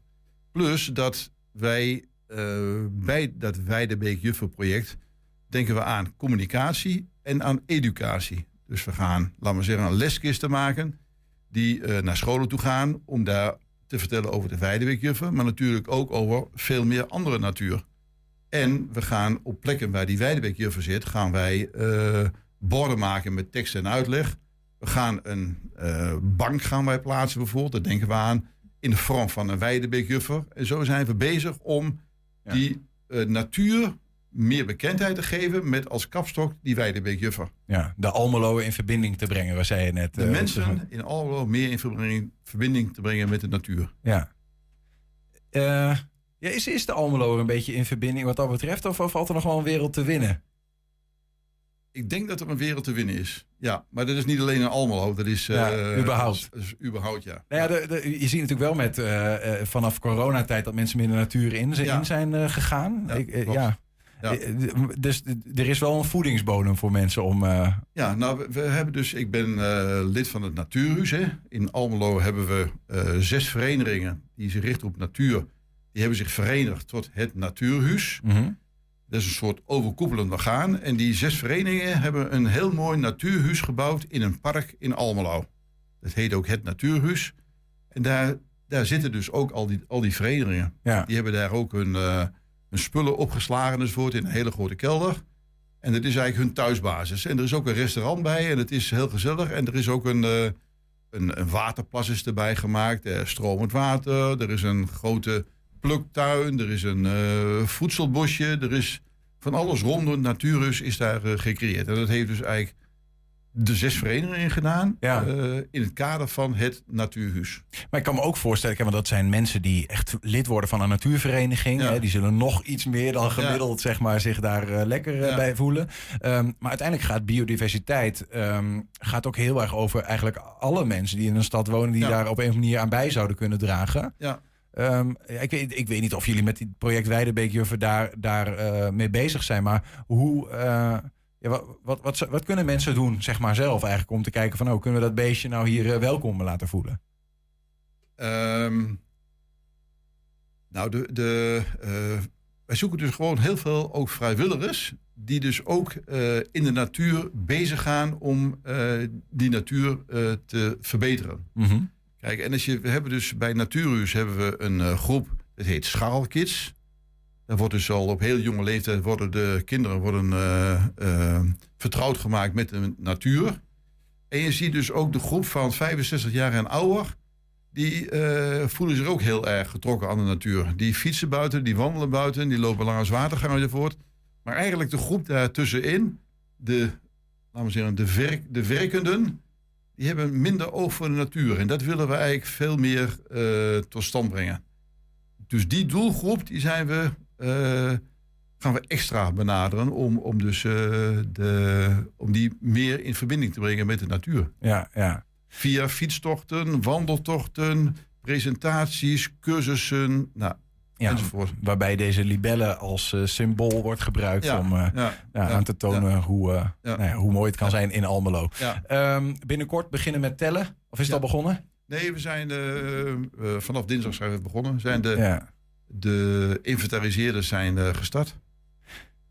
Plus dat wij eh, bij dat Weidebeek Juffenproject denken we aan communicatie en aan educatie. Dus we gaan, laten we zeggen, een leskisten maken die eh, naar scholen toe gaan om daar te vertellen over de Weidebeekjuffen, maar natuurlijk ook over veel meer andere natuur. En we gaan op plekken waar die Weidebeekjuffer zit, gaan wij eh, borden maken met tekst en uitleg. We gaan een eh, bank gaan wij plaatsen bijvoorbeeld, daar denken we aan, in de vorm van een Weidebeekjuffer. En zo zijn we bezig om die eh, natuur meer bekendheid te geven met als kapstok die Weidebeekjuffer. Ja, de Almelo in verbinding te brengen, waar zei je net. De eh, mensen in Almelo meer in verbinding, verbinding te brengen met de natuur. Ja. Ja is, is de Almelo een beetje in verbinding wat dat betreft? Of, of valt er nog wel een wereld te winnen? Ik denk dat er een wereld te winnen is. Ja, maar dat is niet alleen in Almelo. Dat is, Ja, eh, überhaupt. Dat is, überhaupt, ja. Nou ja, de, de- je ziet natuurlijk wel met eh, eh, vanaf coronatijd dat mensen meer de natuur in, zijn- Ja. in zijn gegaan. Ja, Ik, ja. Dus er is wel een voedingsbodem voor mensen om. Ja, nou, we, we hebben dus, ik ben lid van het Natuurhuis. Hè. In Almelo hebben we zes verenigingen die zich richten op natuur. Die hebben zich verenigd tot het Natuurhuis. mhm. Dat is een soort overkoepelend orgaan. En die zes verenigingen hebben een heel mooi natuurhuis gebouwd in een park in Almelo. Dat heet ook het Natuurhuis. En daar, daar zitten dus ook al die, al die verenigingen. Ja. Die hebben daar ook hun, eh, hun spullen opgeslagen enzovoort in een hele grote kelder. En dat is eigenlijk hun thuisbasis. En er is ook een restaurant bij en het is heel gezellig. En er is ook een, eh, een, een waterplas is erbij gemaakt. Is stromend water. Er is een grote pluktuin. Er is een eh, voedselbosje. Er is van alles rondom het natuurhuis is daar eh, gecreëerd. En dat heeft dus eigenlijk de zes verenigingen gedaan. Ja. eh, in het kader van het natuurhuis. Maar ik kan me ook voorstellen, want dat zijn mensen die echt lid worden van een natuurvereniging. Ja. Hè, die zullen nog iets meer dan gemiddeld zeg maar, zich daar lekker bij voelen. Ehm, maar uiteindelijk gaat biodiversiteit ehm, gaat ook heel erg over eigenlijk alle mensen die in een stad wonen, die daar op een of andere manier aan bij zouden kunnen dragen. Ja. Ehm, ik, weet, ik weet niet of jullie met dit project Weidebeekjuffer daar, daar eh, mee bezig zijn, maar hoe. eh, ja, wat, wat, wat, wat kunnen mensen doen, zeg maar zelf eigenlijk, om te kijken van, oh, kunnen we dat beestje nou hier eh, welkom laten voelen? Ehm, nou, de, de, wij zoeken dus gewoon heel veel ook vrijwilligers. Die dus ook in de natuur bezig gaan om die natuur te verbeteren. Mhm. Kijk, en als je, we hebben dus bij Natuurhuis hebben we een eh, groep, dat heet Scharrelkids. Daar wordt dus al op heel jonge leeftijd worden de kinderen worden, eh, eh, vertrouwd gemaakt met de natuur. En je ziet dus ook de groep van 65 jaar en ouder. Die voelen zich ook heel erg getrokken aan de natuur. Die fietsen buiten, die wandelen buiten, die lopen langs watergangen enzovoort. Maar eigenlijk de groep daartussenin, de, laten we zeggen, de, de werkenden, die hebben minder oog voor de natuur. En dat willen we eigenlijk veel meer eh, tot stand brengen. Dus die doelgroep, die zijn we, eh, gaan we extra benaderen om, om, dus, eh, de, om die meer in verbinding te brengen met de natuur. Ja, ja. Via fietstochten, wandeltochten, presentaties, cursussen, nou, Ja, enzovoort. waarbij deze libelle als eh, symbool wordt gebruikt Ja, om eh, ja, aan te tonen hoe, eh, nou ja, hoe mooi het kan zijn in Almelo. Ehm, binnenkort beginnen met tellen. Of is het al begonnen? Nee, we zijn vanaf dinsdag zijn we begonnen. Zijn de, de inventariseerders zijn gestart.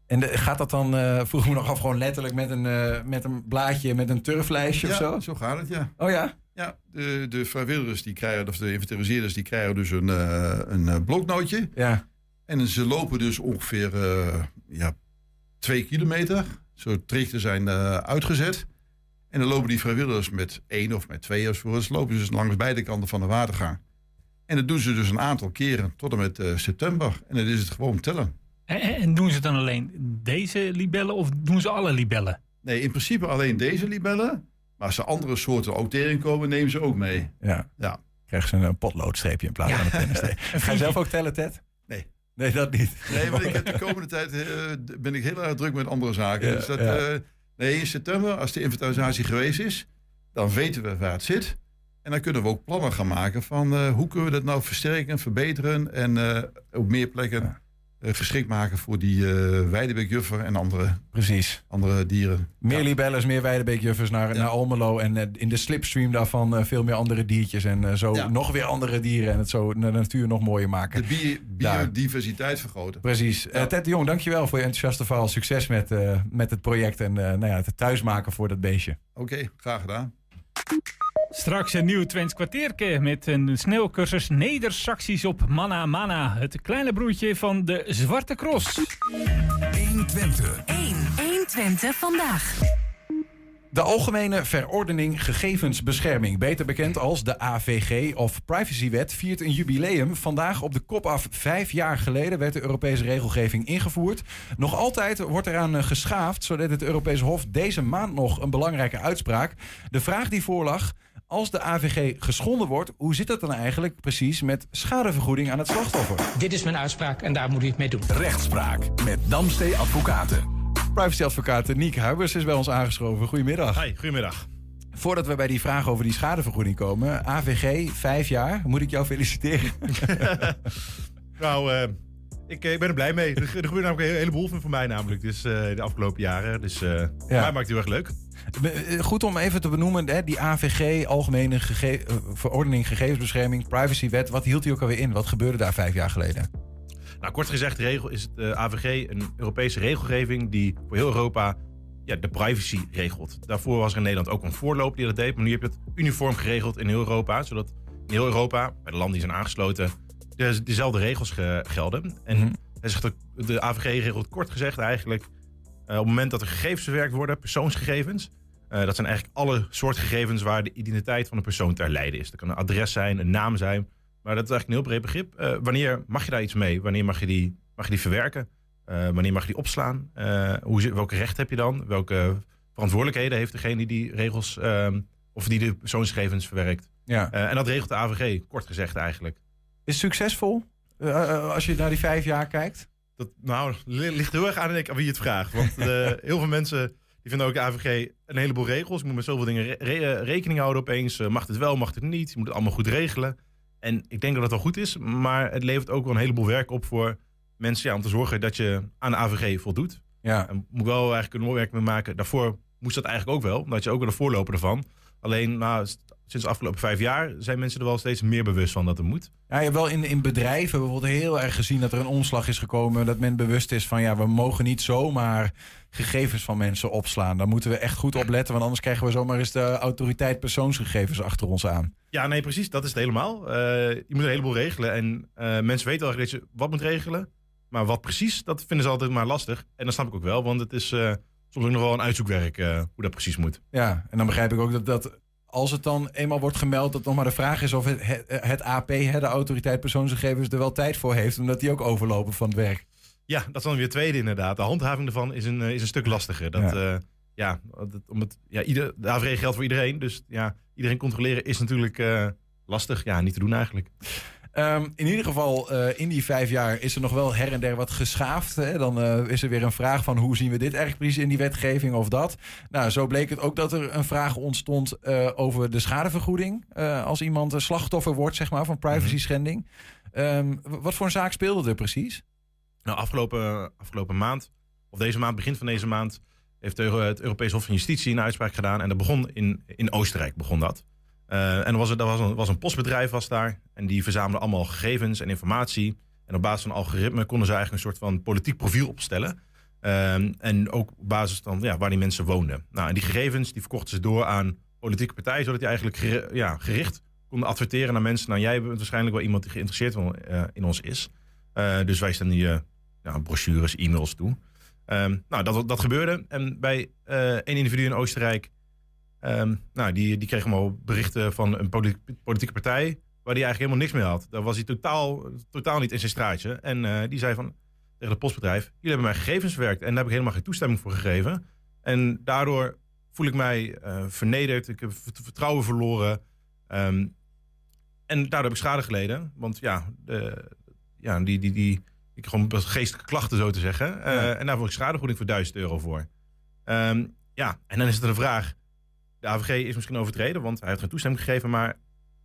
En de- gaat dat dan, eh vroeg me nog af, gewoon letterlijk met een, met een blaadje, met een turflijstje ja, of zo? zo gaat het, ja. Oh ja? Ja, de, de vrijwilligers die krijgen, of de inventariseerders die krijgen dus een, eh, een eh, bloknootje. Ja. En ze lopen dus ongeveer eh, ja, twee kilometer. Zo trajecten zijn uitgezet. En dan lopen die vrijwilligers met één of met twee enzovoorts. Lopen ze dus langs beide kanten van de watergang. En dat doen ze dus een aantal keren tot en met september. En dan is het gewoon tellen. En, en doen ze dan alleen deze libellen of doen ze alle libellen? Nee, in principe alleen deze libellen. Maar als er andere soorten ook tegenkomen, nemen ze ook mee. Ja. Ja. Krijgen ze een potloodstreepje in plaats van een pennenstreep. Ga je zelf ook tellen, Ted? Nee. Nee, dat niet. Nee, maar ik heb de komende tijd eh, ben ik heel erg druk met andere zaken. Ja, dus dat, ja. eh, nee, in september, als de inventarisatie geweest is, dan weten we waar het zit. En dan kunnen we ook plannen gaan maken van eh, hoe kunnen we dat nou versterken, verbeteren en eh, op meer plekken eh, geschikt maken voor die eh weidebeekjuffer en andere, Precies. andere dieren. Meer libelles, meer weidebeekjuffers naar, naar Almelo. En eh, in de slipstream daarvan eh, veel meer andere diertjes. En eh, zo Ja. nog weer andere dieren. En het zo de natuur nog mooier maken. De biodiversiteit vergroten. Precies. Eh, Ted de Jong, dankjewel voor je enthousiaste verhaal. Succes met, eh, met het project en eh, nou ja, het thuismaken voor dat beestje. Oké, graag gedaan. Straks een nieuw Twents kwartierke met een sneeuwcursus Neder-Saxisch op Manna Manna. Het kleine broertje van de Zwarte Cross. 120. 1. 120 vandaag. De Algemene Verordening Gegevensbescherming, beter bekend als de AVG of Privacywet, viert een jubileum. Vandaag op de kop af vijf jaar geleden werd de Europese regelgeving ingevoerd. Nog altijd wordt eraan eh, geschaafd, zodat het Europees Hof deze maand nog een belangrijke uitspraak. De vraag die voorlag, als de AVG geschonden wordt, hoe zit het dan eigenlijk precies met schadevergoeding aan het slachtoffer? Dit is mijn uitspraak en daar moet u het mee doen. Rechtspraak met Damstee Advocaten. Privacyadvocaat Niek Huibers is bij ons aangeschoven. Goedemiddag. Hi, goedemiddag. Voordat we bij die vraag over die schadevergoeding komen. AVG, vijf jaar. Moet ik jou feliciteren? Nou, eh, ik, eh, ik ben er blij mee. Er, er gebeurt namelijk een hele- heleboel van voor mij namelijk. Dus eh, de afgelopen jaren. Dus eh voor mij maakt het heel erg leuk. Eh, Goed om even te benoemen, hè, die AVG, Algemene Gege- eh, Verordening Gegevensbescherming, Privacywet. Wat hield die ook alweer in? Wat gebeurde daar vijf jaar geleden? Nou, kort gezegd regel, is het eh, AVG een Europese regelgeving die voor heel Europa ja, de privacy regelt. Daarvoor was er in Nederland ook een voorloop die dat deed. Maar nu heb je het uniform geregeld in heel Europa. Zodat in heel Europa, bij de landen die zijn aangesloten, de, dezelfde regels ge- gelden. En Mhm. hij zegt de AVG regelt kort gezegd eigenlijk op het moment dat er gegevens verwerkt worden, persoonsgegevens. eh, dat zijn eigenlijk alle soort gegevens waar de identiteit van een persoon ter lijde is. Dat kan een adres zijn, een naam zijn. Maar dat is eigenlijk een heel breed begrip. Eh, wanneer mag je daar iets mee? Wanneer mag je die, mag je die verwerken? Eh, wanneer mag je die opslaan? Eh, hoe, welke recht heb je dan? Welke verantwoordelijkheden heeft degene die die regels ehm, of die de persoonsgegevens verwerkt? Ja. Eh, en dat regelt de AVG, kort gezegd eigenlijk. Is het succesvol? Eh, eh, als je naar die vijf jaar kijkt? Dat nou, li- ligt heel erg aan, ik, wie je het vraagt. Want eh, heel veel mensen die vinden ook de AVG een heleboel regels. Je moet met zoveel dingen re- re- rekening houden opeens. Eh, mag het wel, mag het niet? Je moet het allemaal goed regelen. En ik denk dat het wel goed is. Maar het levert ook wel een heleboel werk op voor mensen ja, om te zorgen dat je aan de AVG voldoet. Ja. En moet wel eigenlijk een mooi werk mee maken. Daarvoor moest dat eigenlijk ook wel. Omdat je ook wel de voorloper ervan. Alleen nou, sinds de afgelopen vijf jaar zijn mensen er wel steeds meer bewust van dat het moet. Ja, je hebt wel in, in bedrijven bijvoorbeeld heel erg gezien dat er een omslag is gekomen. Dat men bewust is van ja, we mogen niet zomaar gegevens van mensen opslaan. Daar moeten we echt goed op letten, want anders krijgen we zomaar eens de autoriteit persoonsgegevens achter ons aan. Ja, nee, precies. Dat is het helemaal. Eh, je moet een heleboel regelen. En eh, mensen weten al dat je wat moet regelen. Maar wat precies, dat vinden ze altijd maar lastig. En dat snap ik ook wel, want het is eh, soms ook nog wel een uitzoekwerk hoe dat precies moet. Ja, en dan begrijp ik ook dat, dat als het dan eenmaal wordt gemeld, dat nog maar de vraag is of het, het, het AP, de autoriteit persoonsgegevens, er wel tijd voor heeft, omdat die ook overlopen van het werk. Ja, dat is dan weer tweede inderdaad. De handhaving ervan is een, eh, is een stuk lastiger. Dat, Ja. ja. ja, dat, om het, ja ieder, de AVG geldt voor iedereen. Dus ja, iedereen controleren is natuurlijk eh, lastig. Ja, niet te doen eigenlijk. Ehm, in ieder geval, eh, in die vijf jaar is er nog wel her en der wat geschaafd. Hè? Dan eh, is er weer een vraag van hoe zien we dit eigenlijk precies in die wetgeving of dat. Nou, zo bleek het ook dat er een vraag ontstond eh, over de schadevergoeding. als iemand een slachtoffer wordt, zeg maar, van privacy schending. Ehm, wat voor een zaak speelde er precies? Nou, afgelopen, afgelopen maand, of deze maand, begin van deze maand, heeft het Europees Hof van Justitie een uitspraak gedaan. En dat begon in, in Oostenrijk, begon dat. Eh, en was, er was, een, was een postbedrijf was daar. En die verzamelde allemaal gegevens en informatie. En op basis van algoritme konden ze eigenlijk een soort van politiek profiel opstellen. Ehm, en ook op basis van ja, waar die mensen woonden. Nou, en die gegevens die verkochten ze door aan politieke partijen, zodat die eigenlijk geri- ja, gericht konden adverteren naar mensen. Nou, jij bent waarschijnlijk wel iemand die geïnteresseerd eh, in ons is. Eh, dus wij stellen die ja, brochures, e-mails toe. Ehm, nou, dat, dat gebeurde. En bij één individu in Oostenrijk, ehm, nou, die, die kreeg allemaal berichten van een poli- politieke partij, waar hij eigenlijk helemaal niks mee had. Daar was hij totaal, totaal niet in zijn straatje. En eh, die zei van, tegen het postbedrijf, jullie hebben mijn gegevens verwerkt en daar heb ik helemaal geen toestemming voor gegeven. En daardoor voel ik mij eh, vernederd, ik heb vert- vertrouwen verloren. Ehm, en daardoor heb ik schade geleden. Want ja, de, ja die, die, die, ik gewoon geestelijke klachten zo te zeggen. Ja. En daar word ik schadevergoeding voor 1000 euro voor. Ehm, ja, en dan is het de vraag. De AVG is misschien overtreden, want hij heeft geen toestemming gegeven. Maar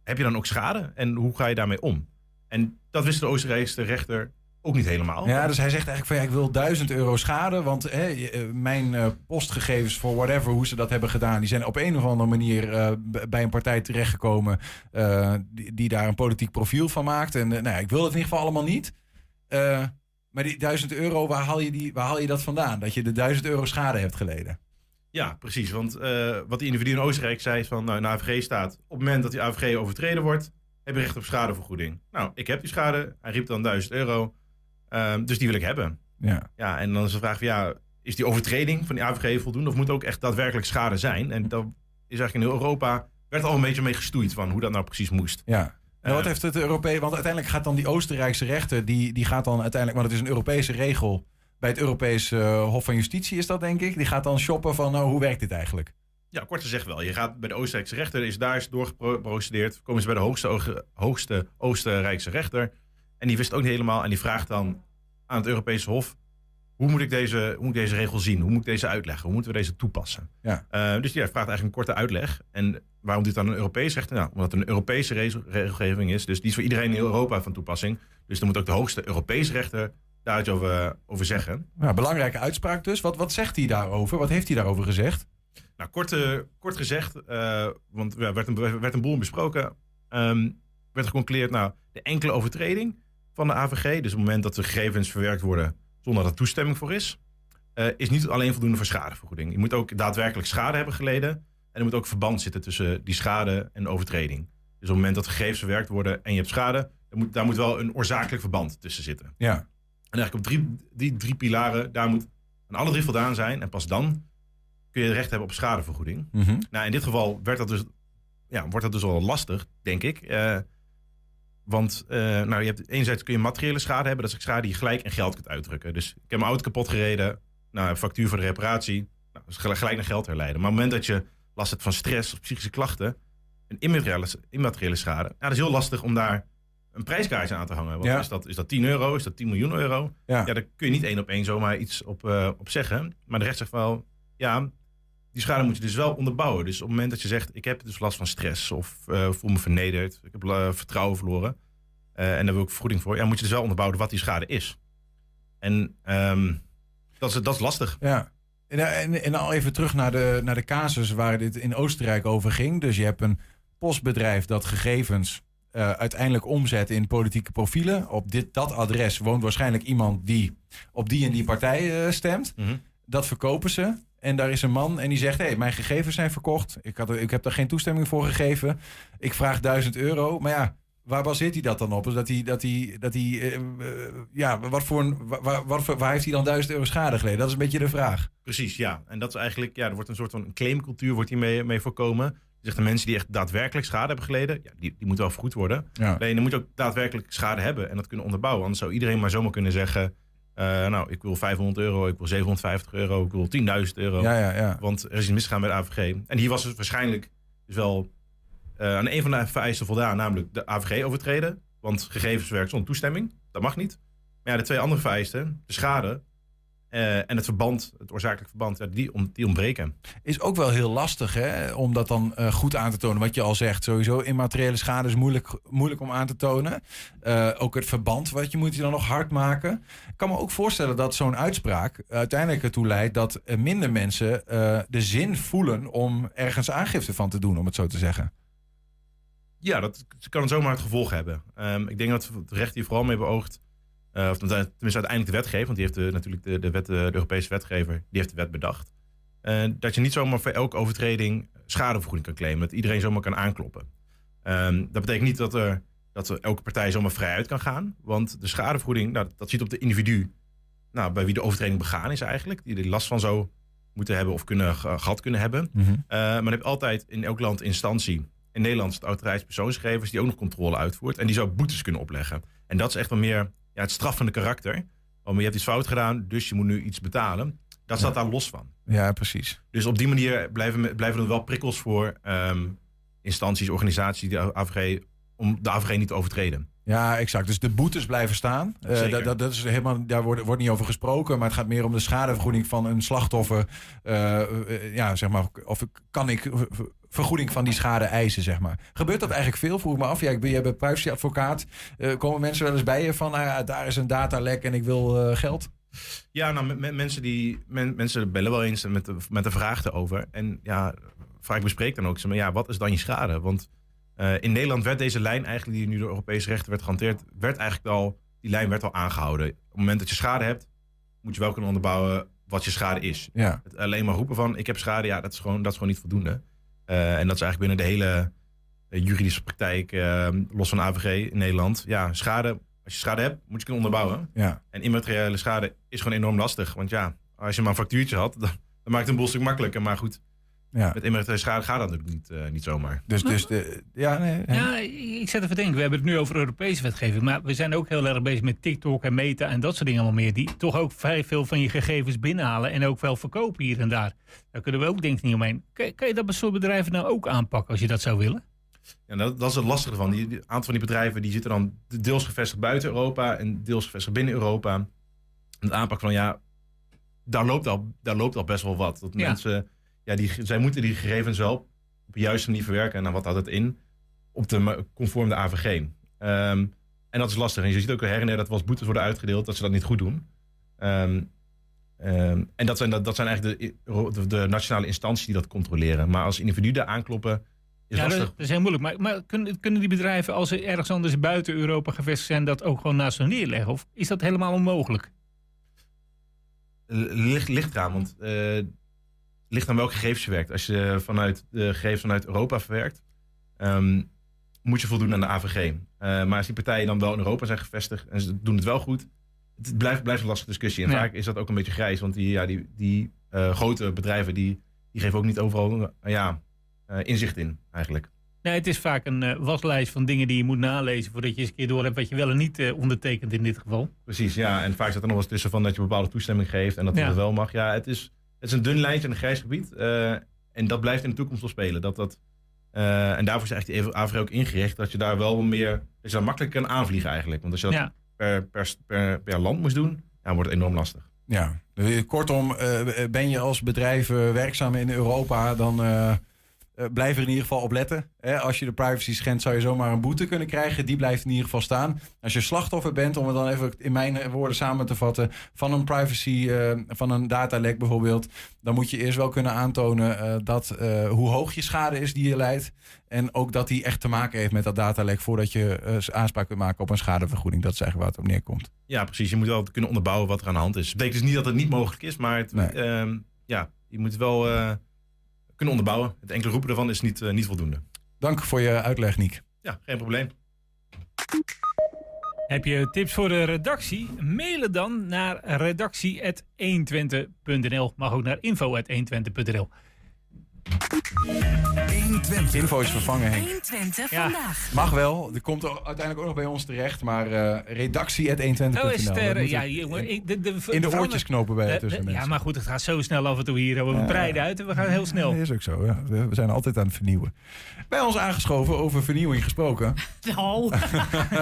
heb je dan ook schade? En hoe ga je daarmee om? En dat wist de Oostenrijkse rechter ook niet helemaal. Ja, dus hij zegt eigenlijk van ja, ik wil 1000 euro schade. Want hè, eh, mijn eh, postgegevens voor whatever, hoe ze dat hebben gedaan, die zijn op een of andere manier eh, bij een partij terechtgekomen die, die daar een politiek profiel van maakt. En nou ja, ik wil het in ieder geval allemaal niet. Maar die 1000 euro, waar haal, je die, waar haal je dat vandaan? Dat je de 1000 euro schade hebt geleden. Ja, precies. Want eh, wat die individu in Oostenrijk zei is van, nou, in de AVG staat, op het moment dat die AVG overtreden wordt, heb je recht op schadevergoeding. Nou, ik heb die schade. Hij riep dan 1000 euro. Ehm, dus die wil ik hebben. Ja. Ja, en dan is de vraag van, ja, is die overtreding van die AVG voldoende? Of moet ook echt daadwerkelijk schade zijn? En dat is eigenlijk in heel Europa, werd al een beetje mee gestoeid van hoe dat nou precies moest. Ja. En wat Eh, heeft het Europees... Want uiteindelijk gaat dan die Oostenrijkse rechter... Die, die gaat dan uiteindelijk... Want het is een Europese regel... Bij het Europese eh, Hof van Justitie is dat, denk ik. Die gaat dan shoppen van... Nou, hoe werkt dit eigenlijk? Ja, kort gezegd wel. Je gaat bij de Oostenrijkse rechter, is daar is doorgeprocedeerd. Komen ze bij de hoogste, hoogste Oostenrijkse rechter. En die wist ook niet helemaal. En die vraagt dan aan het Europese Hof: hoe moet ik deze, hoe moet ik deze regel zien? Hoe moet ik deze uitleggen? Hoe moeten we deze toepassen? Ja. Eh, dus die vraagt eigenlijk een korte uitleg. En waarom doet dan een Europees rechter? Nou, omdat het een Europese re- regelgeving is. Dus die is voor iedereen in Europa van toepassing. Dus dan moet ook de hoogste Europese rechter daar iets over, over zeggen. Ja, belangrijke uitspraak dus. Wat, wat zegt hij daarover? Wat heeft hij daarover gezegd? Nou, kort, eh, kort gezegd, eh, want er werd een, werd een boel besproken, ehm, werd geconcludeerd, nou, de enkele overtreding van de AVG, dus op het moment dat de gegevens verwerkt worden zonder dat er toestemming voor is, eh, is niet alleen voldoende voor schadevergoeding. Je moet ook daadwerkelijk schade hebben geleden en er moet ook verband zitten tussen die schade en de overtreding. Dus op het moment dat gegevens verwerkt worden en je hebt schade, dan moet, daar moet wel een oorzakelijk verband tussen zitten. Ja. En eigenlijk op drie, die drie pilaren, daar moet aan alle drie voldaan zijn. En pas dan kun je recht hebben op schadevergoeding. Mhm. Nou, in dit geval werd dat dus, ja, wordt dat dus wel lastig, denk ik. Eh, want eh, nou, je hebt, enerzijds kun je materiële schade hebben. Dat is schade die je gelijk in geld kunt uitdrukken. Dus ik heb mijn auto kapot gereden. Nou, factuur voor de reparatie. Nou, is gelijk, naar geld herleiden. Maar op het moment dat je last hebt van stress of psychische klachten... een immateriële, immateriële schade... Ja, dat is heel lastig om daar een prijskaartje aan te hangen. Want Ja. is, dat, is dat 10 euro? Is dat 10 miljoen euro? Ja. daar kun je niet één op één zomaar iets op, eh, op zeggen. Maar de recht zegt wel... Ja, die schade moet je dus wel onderbouwen. Dus op het moment dat je zegt... ik heb dus last van stress of eh, voel me vernederd... ik heb eh, vertrouwen verloren... en daar wil ik vergoeding voor... ja, moet je dus wel onderbouwen wat die schade is. En ehm, dat, is, dat is lastig. Ja. En, en, en al even terug naar de, naar de casus waar dit in Oostenrijk over ging. Dus je hebt een postbedrijf dat gegevens eh, uiteindelijk omzet in politieke profielen. Op dit, dat adres woont waarschijnlijk iemand die op die en die partij eh, stemt. Mhm. Dat verkopen ze. En daar is een man en die zegt: Hé, hey, mijn gegevens zijn verkocht. Ik, had, er- ik heb daar geen toestemming voor gegeven. Ik vraag 1000 euro. Maar ja, waar baseert hij dat dan op? Dus dat hij, dat hij, dat hij eh, ja, wat voor een, waar, wat voor, waar heeft hij dan 1000 euro schade geleden? Dat is een beetje de vraag. Precies, ja. En dat is eigenlijk, ja, er wordt een soort van claimcultuur wordt hiermee mee voorkomen. Zegt de mensen die echt daadwerkelijk schade hebben geleden, ja, die, die moeten wel vergoed worden. Ja. Alleen dan moet ook daadwerkelijk schade hebben en dat kunnen onderbouwen. Anders zou iedereen maar zomaar kunnen zeggen, eh, nou, ik wil 500 euro, ik wil 750 euro, ik wil 10.000 euro. Ja, ja, ja. Want er is iets misgegaan bij de AVG. En hier was het waarschijnlijk dus wel eh, aan een van de vereisten voldaan, namelijk de AVG overtreden. Want gegevens werken zonder toestemming, dat mag niet. Maar ja, de twee andere vereisten, de schade eh, en het verband, het oorzakelijk verband, ja, die, om, die ontbreken. Is ook wel heel lastig hè, om dat dan eh, goed aan te tonen. Wat je al zegt, sowieso immateriële schade is moeilijk, moeilijk om aan te tonen. Eh, ook het verband, wat je moet je dan nog hard maken. Ik kan me ook voorstellen dat zo'n uitspraak uiteindelijk ertoe leidt dat minder mensen de zin voelen om ergens aangifte van te doen, om het zo te zeggen. Ja, dat kan zomaar het gevolg hebben. Ehm, ik denk dat het recht hier vooral mee beoogt, eh, of tenminste uiteindelijk de wetgever, want die heeft de, natuurlijk de, de, wet, eh, de Europese wetgever, die heeft de wet bedacht. Eh, dat je niet zomaar voor elke overtreding schadevergoeding kan claimen. Dat iedereen zomaar kan aankloppen. Ehm, dat betekent niet dat, er, dat er elke partij zomaar vrij uit kan gaan. Want de schadevergoeding, nou, dat ziet op de individu nou, bij wie de overtreding begaan is eigenlijk. Die er last van zou moeten hebben of kunnen, ge- gehad kunnen hebben. Mhm. Eh, maar je hebt altijd in elk land instantie. In Nederland is het autoriteitspersoonsgegevens die ook nog controle uitvoert. En die zou boetes kunnen opleggen. En dat is echt wel meer ja, het straffende karakter. Want je hebt iets fout gedaan, dus je moet nu iets betalen. Dat staat daar los van. Ja, precies. Dus op die manier blijven, blijven er wel prikkels voor ehm, instanties, organisaties, de AVG, om de AVG niet te overtreden. Ja, exact. Dus de boetes blijven staan. Eh, dat, dat, dat is helemaal, daar wordt, wordt niet over gesproken. Maar het gaat meer om de schadevergoeding van een slachtoffer. Eh, eh, ja, zeg maar, of kan ik vergoeding van die schade eisen, zeg maar. Gebeurt dat eigenlijk veel? Vroeg ik me af. Ja, ik ben, jij bent privacyadvocaat. Eh, komen mensen wel eens bij je van, nou ja, daar is een datalek en ik wil eh, geld? Ja, nou, me- me- mensen, die, men- mensen bellen wel eens met de, met de vraag erover. En ja, vaak bespreek dan ook ze, maar ja, wat is dan je schade? Want eh, in Nederland werd deze lijn eigenlijk, die nu door Europese rechten werd gehanteerd, werd eigenlijk al, die lijn werd al aangehouden. Op het moment dat je schade hebt, moet je wel kunnen onderbouwen wat je schade is. Ja. Het alleen maar roepen van, ik heb schade, ja, dat is gewoon, dat is gewoon niet voldoende. Eh, en dat is eigenlijk binnen de hele eh, juridische praktijk, eh, los van AVG in Nederland. Ja, schade, als je schade hebt, moet je kunnen onderbouwen. Ja. En immateriële schade is gewoon enorm lastig. Want ja, als je maar een factuurtje had, dan, dan maakt het een boel stuk makkelijker. Maar goed, Ja. met immateriële schade gaat dat natuurlijk niet, eh, niet zomaar. Dus, dus de, ja, nee. Ja, ik zet even denken. We hebben het nu over Europese wetgeving. Maar we zijn ook heel erg bezig met TikTok en Meta en dat soort dingen allemaal meer. Die toch ook vrij veel van je gegevens binnenhalen en ook wel verkopen hier en daar. Daar kunnen we ook denk ik niet omheen. Kan, kan je dat soort bedrijven nou ook aanpakken als je dat zou willen? Ja, dat, dat is het lastige van. Die, die aantal van die bedrijven die zitten dan deels gevestigd buiten Europa en deels gevestigd binnen Europa. En het aanpak van ja, daar loopt al, daar loopt al best wel wat. Dat Ja. mensen, ja, die, zij moeten die gegevens wel op de juiste manier verwerken. En dan wat houdt het in? Op de conform de AVG. Ehm, en dat is lastig. En je ziet ook her en der dat wel eens boetes worden uitgedeeld dat ze dat niet goed doen. Ehm, ehm, en dat zijn, dat, dat zijn eigenlijk de, de, de nationale instanties die dat controleren. Maar als individuen aankloppen, is ja, dat, lastig. dat is heel moeilijk. Maar, maar kunnen, kunnen die bedrijven, als ze ergens anders buiten Europa gevestigd zijn, dat ook gewoon naast hun neerleggen? Of is dat helemaal onmogelijk? Ligt, ligt eraan, want eh ligt aan welke gegevens je werkt. Als je vanuit de gegevens vanuit Europa verwerkt, ehm, moet je voldoen aan de AVG. Eh, maar als die partijen dan wel in Europa zijn gevestigd en ze doen het wel goed, het blijft, blijft een lastige discussie. En Ja. vaak is dat ook een beetje grijs, want die, ja, die, die eh, grote bedrijven die, die geven ook niet overal eh, ja, eh, inzicht in, eigenlijk. Nee, het is vaak een eh, waslijst van dingen die je moet nalezen voordat je eens een keer door hebt wat je wel en niet eh, ondertekent in dit geval. Precies, ja. En vaak staat er nog eens tussen van dat je bepaalde toestemming geeft en dat Ja. het wel mag. Ja, het is, is een dun lijntje en een grijs gebied. eh, en dat blijft in de toekomst wel spelen. Dat, dat, eh, en daarvoor is eigenlijk die AVG ook ingericht dat je daar wel meer, dat je daar makkelijker kan aanvliegen eigenlijk. Want als je dat Ja. per, per, per, per land moest doen, ja, wordt het enorm lastig. Ja, dus kortom, eh, ben je als bedrijf werkzaam in Europa, dan eh, blijf er in ieder geval op letten. Hè? Als je de privacy schendt, zou je zomaar een boete kunnen krijgen. Die blijft in ieder geval staan. Als je slachtoffer bent, om het dan even in mijn woorden samen te vatten, van een privacy, eh, van een datalek bijvoorbeeld, dan moet je eerst wel kunnen aantonen eh, dat hoe hoog je schade is die je leidt. En ook dat die echt te maken heeft met dat datalek voordat je aanspraak kunt maken op een schadevergoeding. Dat is eigenlijk waar het op neerkomt. Ja, precies. Je moet wel kunnen onderbouwen wat er aan de hand is. Dat betekent dus niet dat het niet mogelijk is, maar het, Nee. ehm, ja, je moet wel kunnen onderbouwen. Het enkele roepen ervan is niet, eh, niet voldoende. Dank voor je uitleg, Niek. Ja, geen probleem. Heb je tips voor de redactie? Mail het dan naar redactie.120.nl. Mag ook naar info.120.nl. 120. Info is vervangen, Henk. 120 Ja. vandaag. Mag wel. Die komt er uiteindelijk ook nog bij ons terecht. Maar eh redactie.120.nl. Oh, is het, eh, ja, ik jongen, ik- de, de, in de oortjes knopen bij Eh, tussen de- Ja, mensen. maar goed, het gaat zo snel af en toe hier. We Ja. breiden uit en we gaan heel snel. Dat is ook zo. Ja. We we zijn altijd aan het vernieuwen. Bij ons aangeschoven, over vernieuwing gesproken. Nou,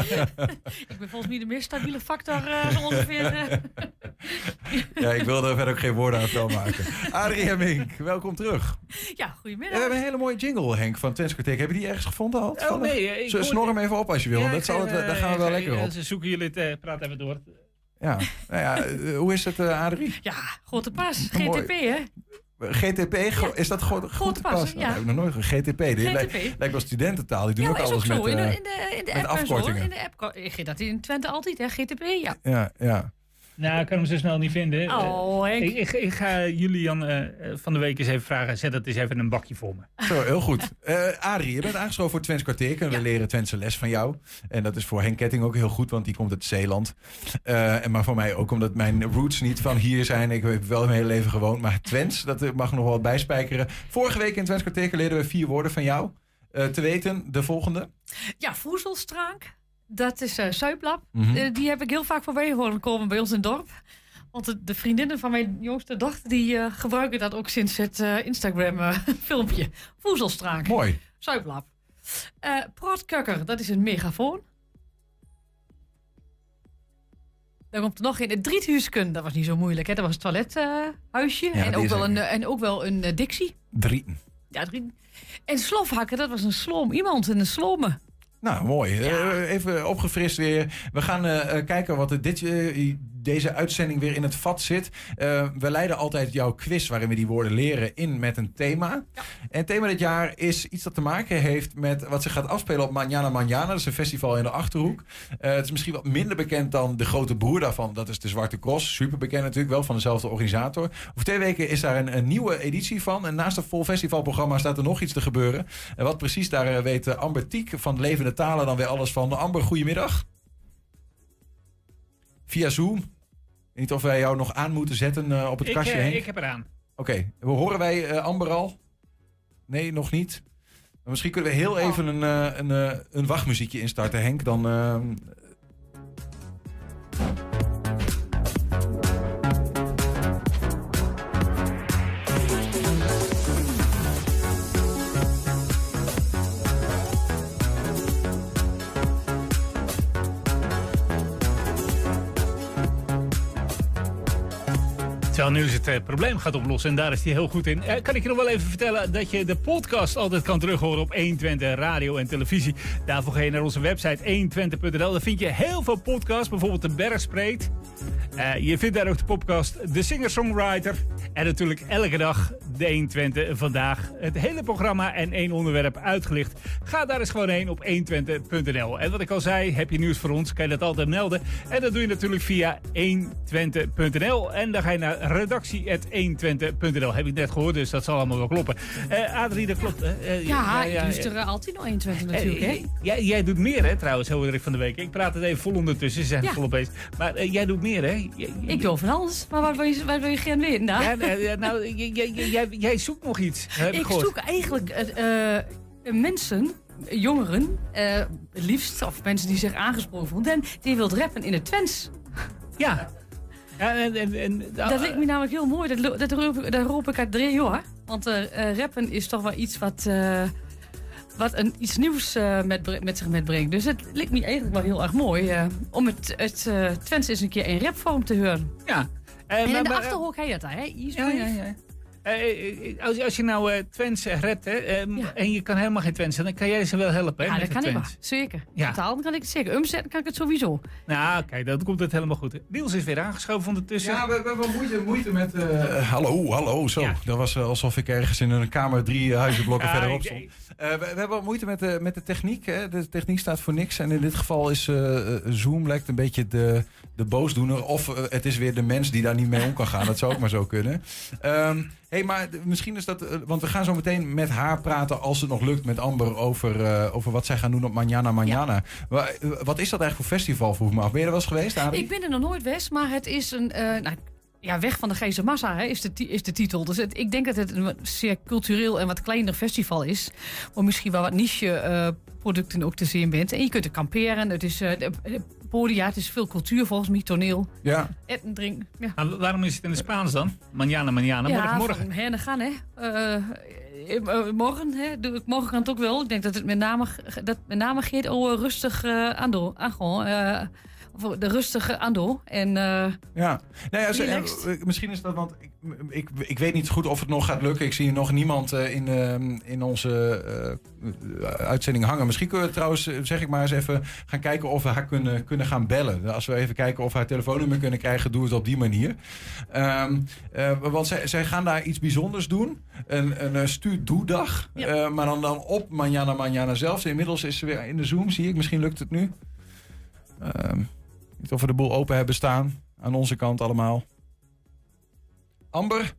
ik ben volgens mij de meest stabiele factor eh, zo ongeveer. ja, ik wilde er verder ook geen woorden aan vuil maken. Adrien Mink, welkom terug. Ja, goedemiddag. we hebben een hele mooie jingle, Henk, van Twenskarteek. Heb je die ergens gevonden al? Oh nee, ik snor hem even op als je wil. Want dat zal het, daar gaan we wel lekker op. Ze zoeken jullie het, eh, praat even door. Ja, nou ja, eh, hoe is het, eh Adrie? Ja, grote pas. Mooi. GTP, hè? GTP, is dat gewoon goed te pas, pas? ja. Dat heb ik nog nooit. GTP, lijkt, lijkt wel studententaal. Die doen Ja, ook alles ook zo. met... in, de, in de, in de met app en zo, afkortingen. In de app. Ik geef dat in Twente altijd, hè? GTP, ja. Ja, ja. Nou, ik kan hem zo snel niet vinden. Oh, Eh, Henk. ik, ik, ik ga Julian eh, eh, van de week eens even vragen. Zet dat eens even in een bakje voor me. Zo, heel goed. Eh Adrie, je bent aangeschoven voor Twents kwartier. Kunnen we leren Twentse les van jou. En dat is voor Henk Ketting ook heel goed, want die komt uit Zeeland. Eh, en maar voor mij ook omdat mijn roots niet van hier zijn. Ik heb wel mijn hele leven gewoond. Maar Twents, dat mag nog wel bijspijkeren. Vorige week in Twents kwartier leerden we vier woorden van jou. Eh, te weten, de volgende. Ja, voezelstraak. Dat is eh Suiplap. Mhm. Eh, die heb ik heel vaak voorbij horen komen bij ons in het dorp. Want de, de vriendinnen van mijn jongste dochter... die eh, gebruiken dat ook sinds het Instagram-filmpje. Voezelstraak. Mooi. Suiplap. Eh Protkukker, dat is een megafoon. Dan komt er nog in. Het driethuisken, dat was niet zo moeilijk. Hè? Dat was het toilethuisje. Ja, en, ook wel een, en ook wel een eh, dictie. Drie. Ja, drie. En slofhakken, dat was een slom. Iemand in een slomme. Nou, mooi. Eh, even opgefrist weer. We gaan eh, eh, kijken wat er dit, deze uitzending weer in het vat zit. Eh, we leiden altijd jouw quiz, waarin we die woorden leren, in met een thema. En het thema dit jaar is iets dat te maken heeft met wat zich gaat afspelen op Manjana Manjana. Dat is een festival in de Achterhoek. Eh, het is misschien wat minder bekend dan de grote broer daarvan. Dat is de Zwarte Cross. Super bekend natuurlijk, wel van dezelfde organisator. Over twee weken is daar een, een nieuwe editie van. En naast het vol festivalprogramma staat er nog iets te gebeuren. En wat precies, daar eh, weet Amber Tiek van Levende Talen dan weer alles van. Amber, goedemiddag. Via Zoom. Niet of wij jou nog aan moeten zetten eh, op het Ik, kastje eh, heen. ik heb eraan. Oké, we horen wij eh, Amber al? Nee, nog niet. Maar misschien kunnen we heel even een, een, een wachtmuziekje instarten, Henk. Dan, Terwijl nu het eh, probleem gaat oplossen en daar is hij heel goed in. Eh, kan ik je nog wel even vertellen dat je de podcast altijd kan terughoren op 120 radio en televisie. Daarvoor ga je naar onze website 120.nl. Daar vind je heel veel podcasts, bijvoorbeeld de Berg Spreekt. Eh, je vindt daar ook de podcast De Singer-Songwriter. En natuurlijk elke dag de 120 vandaag. Het hele programma en één onderwerp uitgelicht. Ga daar eens gewoon heen op 120.nl. En wat ik al zei, heb je nieuws voor ons, kan je dat altijd melden. En dat doe je natuurlijk via 120.nl. En dan ga je naar redactie.120.nl. Heb ik net gehoord, dus dat zal allemaal wel kloppen. Eh Adrie, dat klopt. Eh, Ja, ja, ik er altijd nog 21 natuurlijk, hè? jij, jij doet meer, hè, trouwens, hoorde ik van de week. Ik praat het even vol ondertussen, ze zijn Ja. volop bezig. Maar jij doet meer, hè? Ik doe van alles. Maar wat wil je, wil je gaan weten? Nou? Ja, nou, nou, jij, jij, zoekt nog iets. Heb ik, zoek eigenlijk eh, eh, mensen, jongeren, het liefst, of mensen die zich aangesproken voelen, en die wilt rappen in het Twents. Ja. Ja, en, en, en, Dat lijkt me namelijk heel mooi. Dat, dat roep, ik- dat roep ik uit drie jaar. Want eh, rappen is toch wel iets wat, wat een, iets nieuws eh, met, met zich metbrengt. Dus het lijkt me eigenlijk wel heel erg mooi eh, om het, het eh, Twents eens een keer in rapvorm te horen. Ja. en maar- in de Achterhoek heet dat, hè? Ja, ja, ja. Eh, als, als je nou eh Twents redt, hè, ehm, en je kan helemaal geen Twents, dan kan jij ze wel helpen, hè, Ja, met dat kan het ik wel. Twents. Zeker. Ja. Taal kan ik het zeker. Omzetten kan ik het sowieso. Nou, kijk, dan komt het helemaal goed. Niels is weer aangeschoven ondertussen. Ja, we, we hebben moeite, moeite met... eh, hallo, hallo, zo. Dat was alsof ik ergens in een kamer drie huizenblokken Ja, verderop ik- stond. Eh, we, we hebben wat moeite met de, met de techniek. Hè. De techniek staat voor niks. En in dit geval is eh, eh, Zoom lijkt een beetje de, de boosdoener. Of het is weer de mens die daar niet mee om kan gaan. Dat zou ook maar zo kunnen. Ehm hey, maar misschien is dat... want we gaan zo meteen met haar praten, als het nog lukt, met Amber... over, over wat zij gaan doen op Manjana Manjana. Wat is dat eigenlijk voor festival, vroeg me af. Ben je er wel eens geweest, Adrie? Ik ben er nog nooit west, maar het is een... nou, ja, Weg van de Geze Massa hè, is, de, is de titel. Dus het, ik denk dat het een zeer cultureel en wat kleiner festival is. Waar misschien wel wat niche eh, producten ook te zien bent. En je kunt er kamperen. Het is eh, de- de podia, het is veel cultuur volgens mij, toneel. Ja. Eten, drinken. Ja. Nou, waarom is het in het Spaans dan? Manjana, manjana, morgen, morgen. van heen en gaan, hè. Eh, morgen, hè. Doe ik morgen kan het ook wel. Ik denk dat het met name, dat met name gaat over rustig aan aangaan. Eh of de rustige aando. En eh, Ja, nee, als, Relaxed. eh, misschien is dat, want ik, ik, ik weet niet goed of het nog gaat lukken. Ik zie nog niemand eh, in, in onze eh, uitzending hangen. Misschien kunnen we trouwens, eh, zeg ik maar eens even, gaan kijken of we haar kunnen, kunnen gaan bellen. Als we even kijken of we haar telefoonnummer kunnen krijgen, doen we het op die manier. Ehm, eh, want zij, zij gaan daar iets bijzonders doen. Een, een eh, stuur-doe-dag. Eh, maar dan, dan op Manjana Manjana zelf. Inmiddels is ze weer in de Zoom, zie ik. Misschien lukt het nu. Ehm, niet of we de boel open hebben staan. Aan onze kant allemaal. Amber,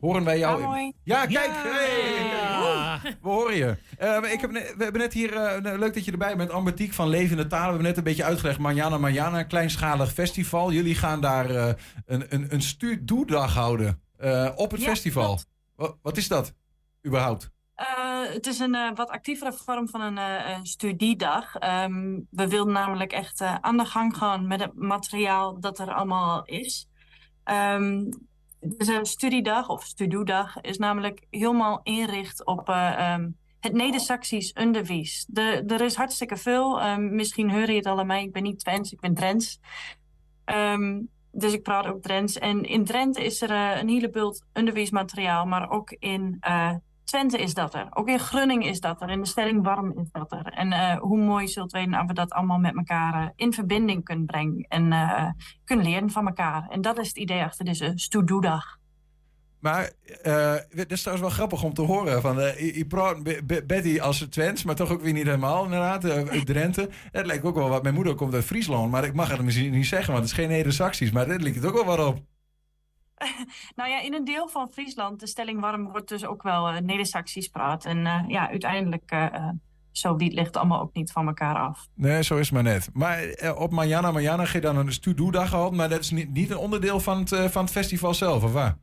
horen wij jou? Ja, mooi. Ja, kijk. Hey. Woe, We horen je. Eh, ik heb we hebben net hier, eh, leuk dat je erbij bent, Amber Tiek van Levende Talen. We hebben net een beetje uitgelegd, Manjana Manjana, kleinschalig festival. Jullie gaan daar eh, een, een, een stuurdoedag houden eh, op het Ja, festival. Wat, wat is dat, überhaupt? Eh, het is een eh, wat actievere vorm van een eh, studiedag. Ehm, we wilden namelijk echt aan de gang gaan met het materiaal dat er allemaal is. Ehm dus een studiedag of studioedag is namelijk helemaal inricht op eh, ehm, het Neder-Saxisch onderwijs. De, er is hartstikke veel. Misschien hoor je het al aan mij. Ik ben niet Twents, ik ben Drents. Dus ik praat ook Drents. En in Drenthe is er een hele bult onderwijsmateriaal, maar ook in Twente is dat er. Ook in Grunning is dat er. In de stelling Warm is dat er. En eh, hoe mooi zult weten als we dat allemaal met elkaar eh, in verbinding kunnen brengen. En eh, kunnen leren van elkaar. En dat is het idee achter deze Stoedoedag. Maar het is trouwens wel grappig om te horen. Van, je- Betty als Twents, maar toch ook weer niet helemaal inderdaad. uit Drenthe. Het lijkt ook wel wat. Mijn moeder komt uit Friesland, maar ik mag het misschien niet zeggen, want het is geen Neder-Saxisch. Maar dit lijkt het ook wel wat op. Nou ja, in een deel van Friesland, de stelling Warm, wordt dus ook wel eh Neder-Saxisch praat. En eh, ja, uiteindelijk, eh, zo die ligt allemaal ook niet van elkaar af. Nee, zo is maar net. Maar op Manjana Manjana ga je dan een Studoe-dag gehad, maar dat is niet, niet een onderdeel van het, van het festival zelf, of waar?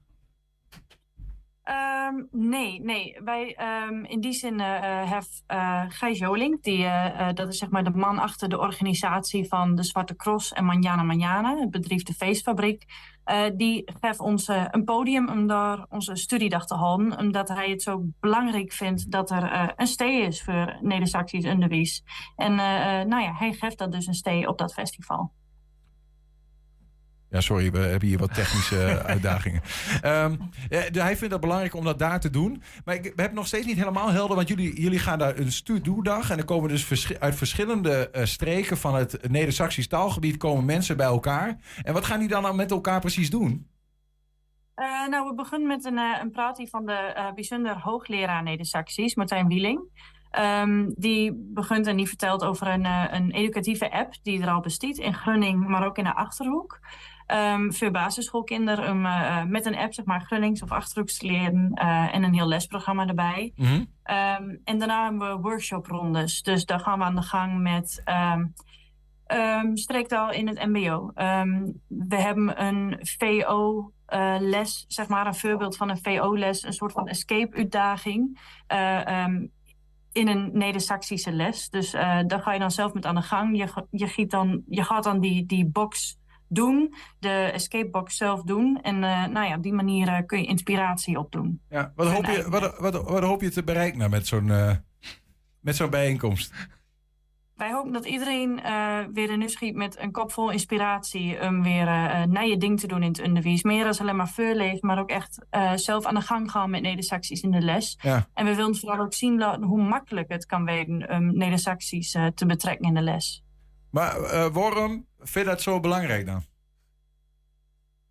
Ehm, nee, nee. Wij, ehm, in die zin eh eh, heeft eh Gijs Joling, die, dat is zeg maar de man achter de organisatie van de Zwarte Cross en Manjana Manjana, het bedrijf De Feestfabriek, die geeft ons een podium om daar onze studiedag te houden, omdat hij het zo belangrijk vindt dat er een stee is voor Neder-Saxisch onderwijs. En nou ja, hij geeft dat dus een stee op dat festival. Ja, sorry, we hebben hier wat technische uitdagingen. Ehm, ja, de- hij vindt het belangrijk om dat daar te doen. Maar ik heb nog steeds niet helemaal helder, want jullie, jullie gaan daar een Studoe-dag. En er komen dus uit verschillende eh, streken van het Neder-Saxisch taalgebied komen mensen bij elkaar. En wat gaan die dan nou met elkaar precies doen? Eh, nou, we beginnen met een, eh, een praatje van de eh, bijzonder hoogleraar Neder-Saxisch, Martijn Wieling. Ehm, die begint en die vertelt over een, eh, een educatieve app die er al bestaat in Grunning, maar ook in de Achterhoek. Ehm, voor basisschoolkinderen eh, met een app zeg maar Grunnings of Achterhoeks te leren eh, en een heel lesprogramma erbij. Ehm, en daarna hebben we workshoprondes. Dus daar gaan we aan de gang met ehm streektaal in het MBO. We hebben een VO-les, zeg maar, een voorbeeld van een VO-les, een soort van escape-uitdaging. in een Neder-Saxische les. Dus daar ga je dan zelf met aan de gang. Je, je, giet dan, je gaat dan die, die box doen, de escape box zelf doen. En eh, nou ja, op die manier eh, kun je inspiratie opdoen. Ja, wat, hoop je, wat, wat, wat hoop je te bereiken nou met zo'n eh, met zo'n bijeenkomst? Wij hopen dat iedereen weer een schiet met een kop vol inspiratie om weer naar je ding te doen in het onderwijs. Meer dan alleen maar voorlezen, maar ook echt zelf aan de gang gaan met Neder-Saxisch in de les. Ja. En we willen vooral ook zien hoe makkelijk het kan wezen om eh, te betrekken in de les. Maar waarom vind je dat zo belangrijk dan?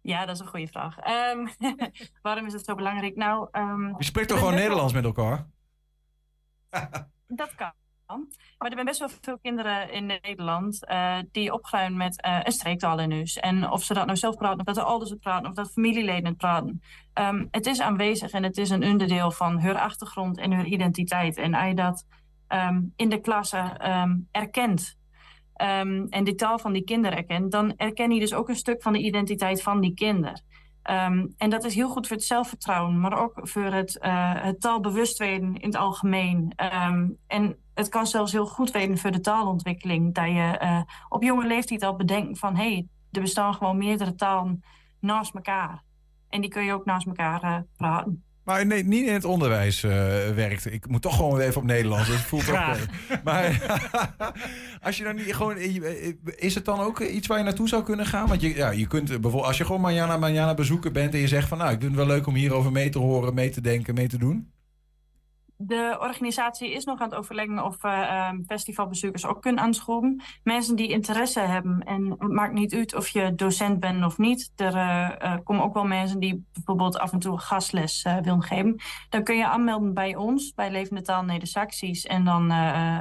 Ja, dat is een goede vraag. Ehm, waarom is het zo belangrijk? Nou, ehm, Je spreekt toch gewoon wel- Nederlands met elkaar? Dat kan. Maar er zijn best wel veel kinderen in Nederland eh, die opgroeien met eh, een streektaal in huis. En of ze dat nou zelf praten, of dat de ouders het praten, of dat familieleden het praten. Ehm, het is aanwezig en het is een onderdeel van hun achtergrond en hun identiteit. En als je dat in de klasse erkent ehm, en de taal van die kinderen erkent, dan erken je dus ook een stuk van de identiteit van die kinderen. Ehm, en dat is heel goed voor het zelfvertrouwen, maar ook voor het, eh het taalbewustweten in het algemeen. Ehm, en het kan zelfs heel goed weten voor de taalontwikkeling. Dat je eh, op jonge leeftijd al bedenkt van... hé, hey, er bestaan gewoon meerdere talen naast elkaar. En die kun je ook naast elkaar eh, praten. Maar nee, niet in het onderwijs eh, werkt. Ik moet toch gewoon even op Nederlands. Dat voelt toch. Graag. eh, maar als je dan niet gewoon. eh, Is het dan ook iets waar je naartoe zou kunnen gaan? Want je, ja, je kunt eh, bijvoorbeeld. Als je gewoon Manjana Manjana bezoeker bent en je zegt van. Nou, ik vind het wel leuk om hierover mee te horen, mee te denken, mee te doen. De organisatie is nog aan het overleggen of ehm, festivalbezoekers ook kunnen aanschoven. Mensen die interesse hebben, en het maakt niet uit of je docent bent of niet. Er eh, eh, komen ook wel mensen die bijvoorbeeld af en toe gastles eh, willen geven. Dan kun je aanmelden bij ons, bij Levende Taal Neder-Saxisch. En dan